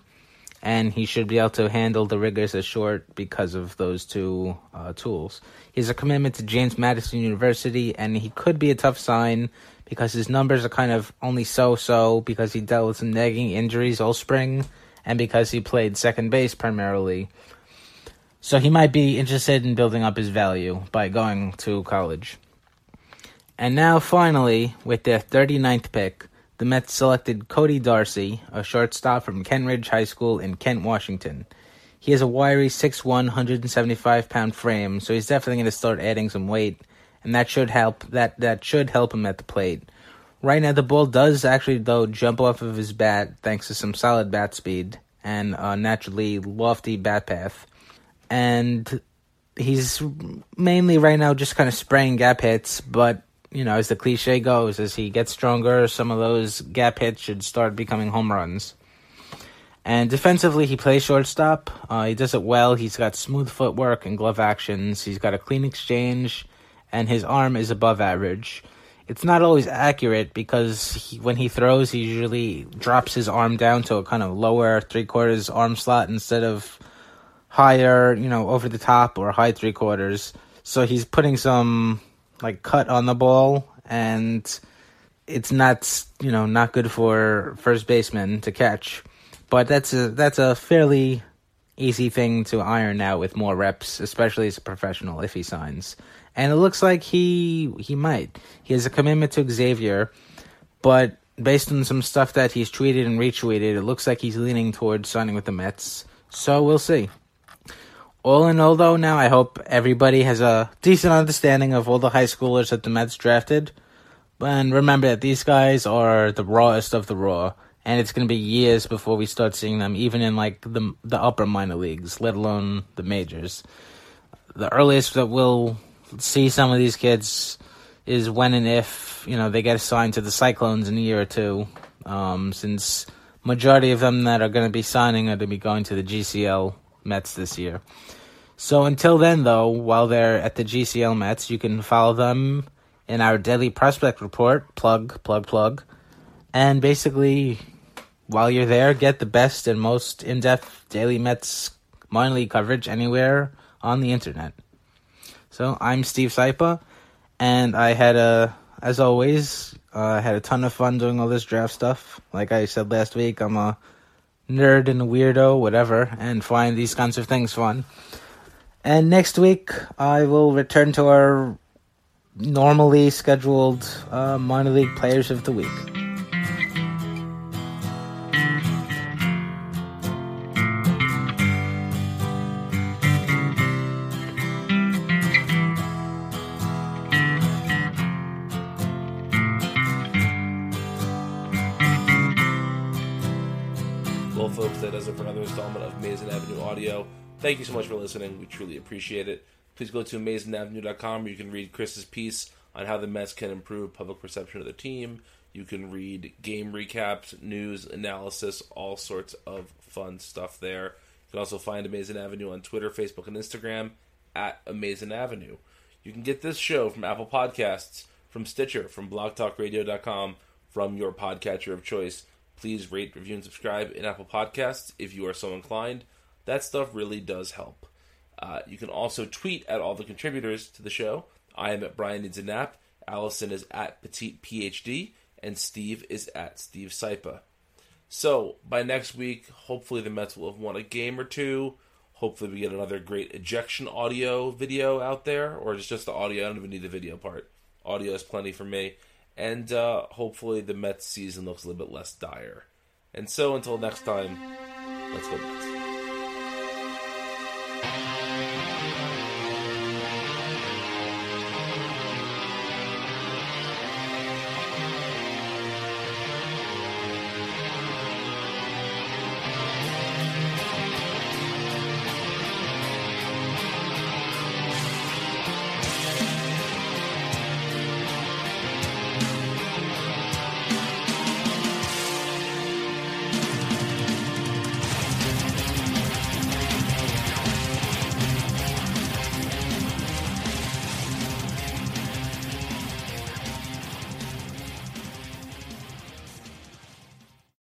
and he should be able to handle the rigors of short because of those two uh, tools. He's a commitment to James Madison University, and he could be a tough sign because his numbers are kind of only so-so because he dealt with some nagging injuries all spring and because he played second base primarily. So he might be interested in building up his value by going to college. And now, finally, with their 39th pick, the Mets selected Cody Darcy, a shortstop from Kentridge High School in Kent, Washington. He has a wiry 6'1", 175 pound frame, so he's definitely going to start adding some weight, and that should help. That that should help him at the plate. Right now, the ball does actually though jump off of his bat thanks to some solid bat speed and a naturally lofty bat path, and he's mainly right now just kind of spraying gap hits, but you know, as the cliche goes, as he gets stronger, some of those gap hits should start becoming home runs. And defensively, he plays shortstop. Uh, he does it well. He's got smooth footwork and glove actions. He's got a clean exchange, and his arm is above average. It's not always accurate because he, when he throws, he usually drops his arm down to a kind of lower three quarters arm slot instead of higher, you know, over the top or high three quarters. So he's putting some like cut on the ball, and it's not you know not good for first baseman to catch. But that's a that's a fairly easy thing to iron out with more reps, especially as a professional if he signs. And it looks like he he might. He has a commitment to Xavier, but based on some stuff that he's tweeted and retweeted, it looks like he's leaning towards signing with the Mets. So we'll see all in all, though, now I hope everybody has a decent understanding of all the high schoolers that the Mets drafted. And remember that these guys are the rawest of the raw, and it's going to be years before we start seeing them, even in like the the upper minor leagues, let alone the majors. The earliest that we'll see some of these kids is when and if you know they get assigned to the Cyclones in a year or two, um, since majority of them that are going to be signing are going to be going to the GCL Mets this year. So until then, though, while they're at the GCL Mets, you can follow them in our daily prospect report. Plug, plug, plug. And basically, while you're there, get the best and most in depth daily Mets minor league coverage anywhere on the internet. So I'm Steve Sypa, and I had a, as always, uh, I had a ton of fun doing all this draft stuff. Like I said last week, I'm a nerd and a weirdo, whatever, and find these kinds of things fun. And next week, I will return to our normally scheduled uh, minor league players of the week.
Thank you so much for listening. We truly appreciate it. Please go to AmazingAvenue.com where you can read Chris's piece on how the Mets can improve public perception of the team. You can read game recaps, news, analysis, all sorts of fun stuff there. You can also find Amazing Avenue on Twitter, Facebook, and Instagram at Amazing Avenue. You can get this show from Apple Podcasts, from Stitcher, from blogtalkradio.com, from your podcatcher of choice. Please rate, review, and subscribe in Apple Podcasts if you are so inclined. That stuff really does help. Uh, you can also tweet at all the contributors to the show. I am at Brian Needs a Nap. Allison is at Petite PhD, and Steve is at Steve Sypa. So by next week, hopefully the Mets will have won a game or two. Hopefully we get another great ejection audio video out there, or it's just the audio. I don't even need the video part. Audio is plenty for me. And uh, hopefully the Mets season looks a little bit less dire. And so until next time, let's go Mets.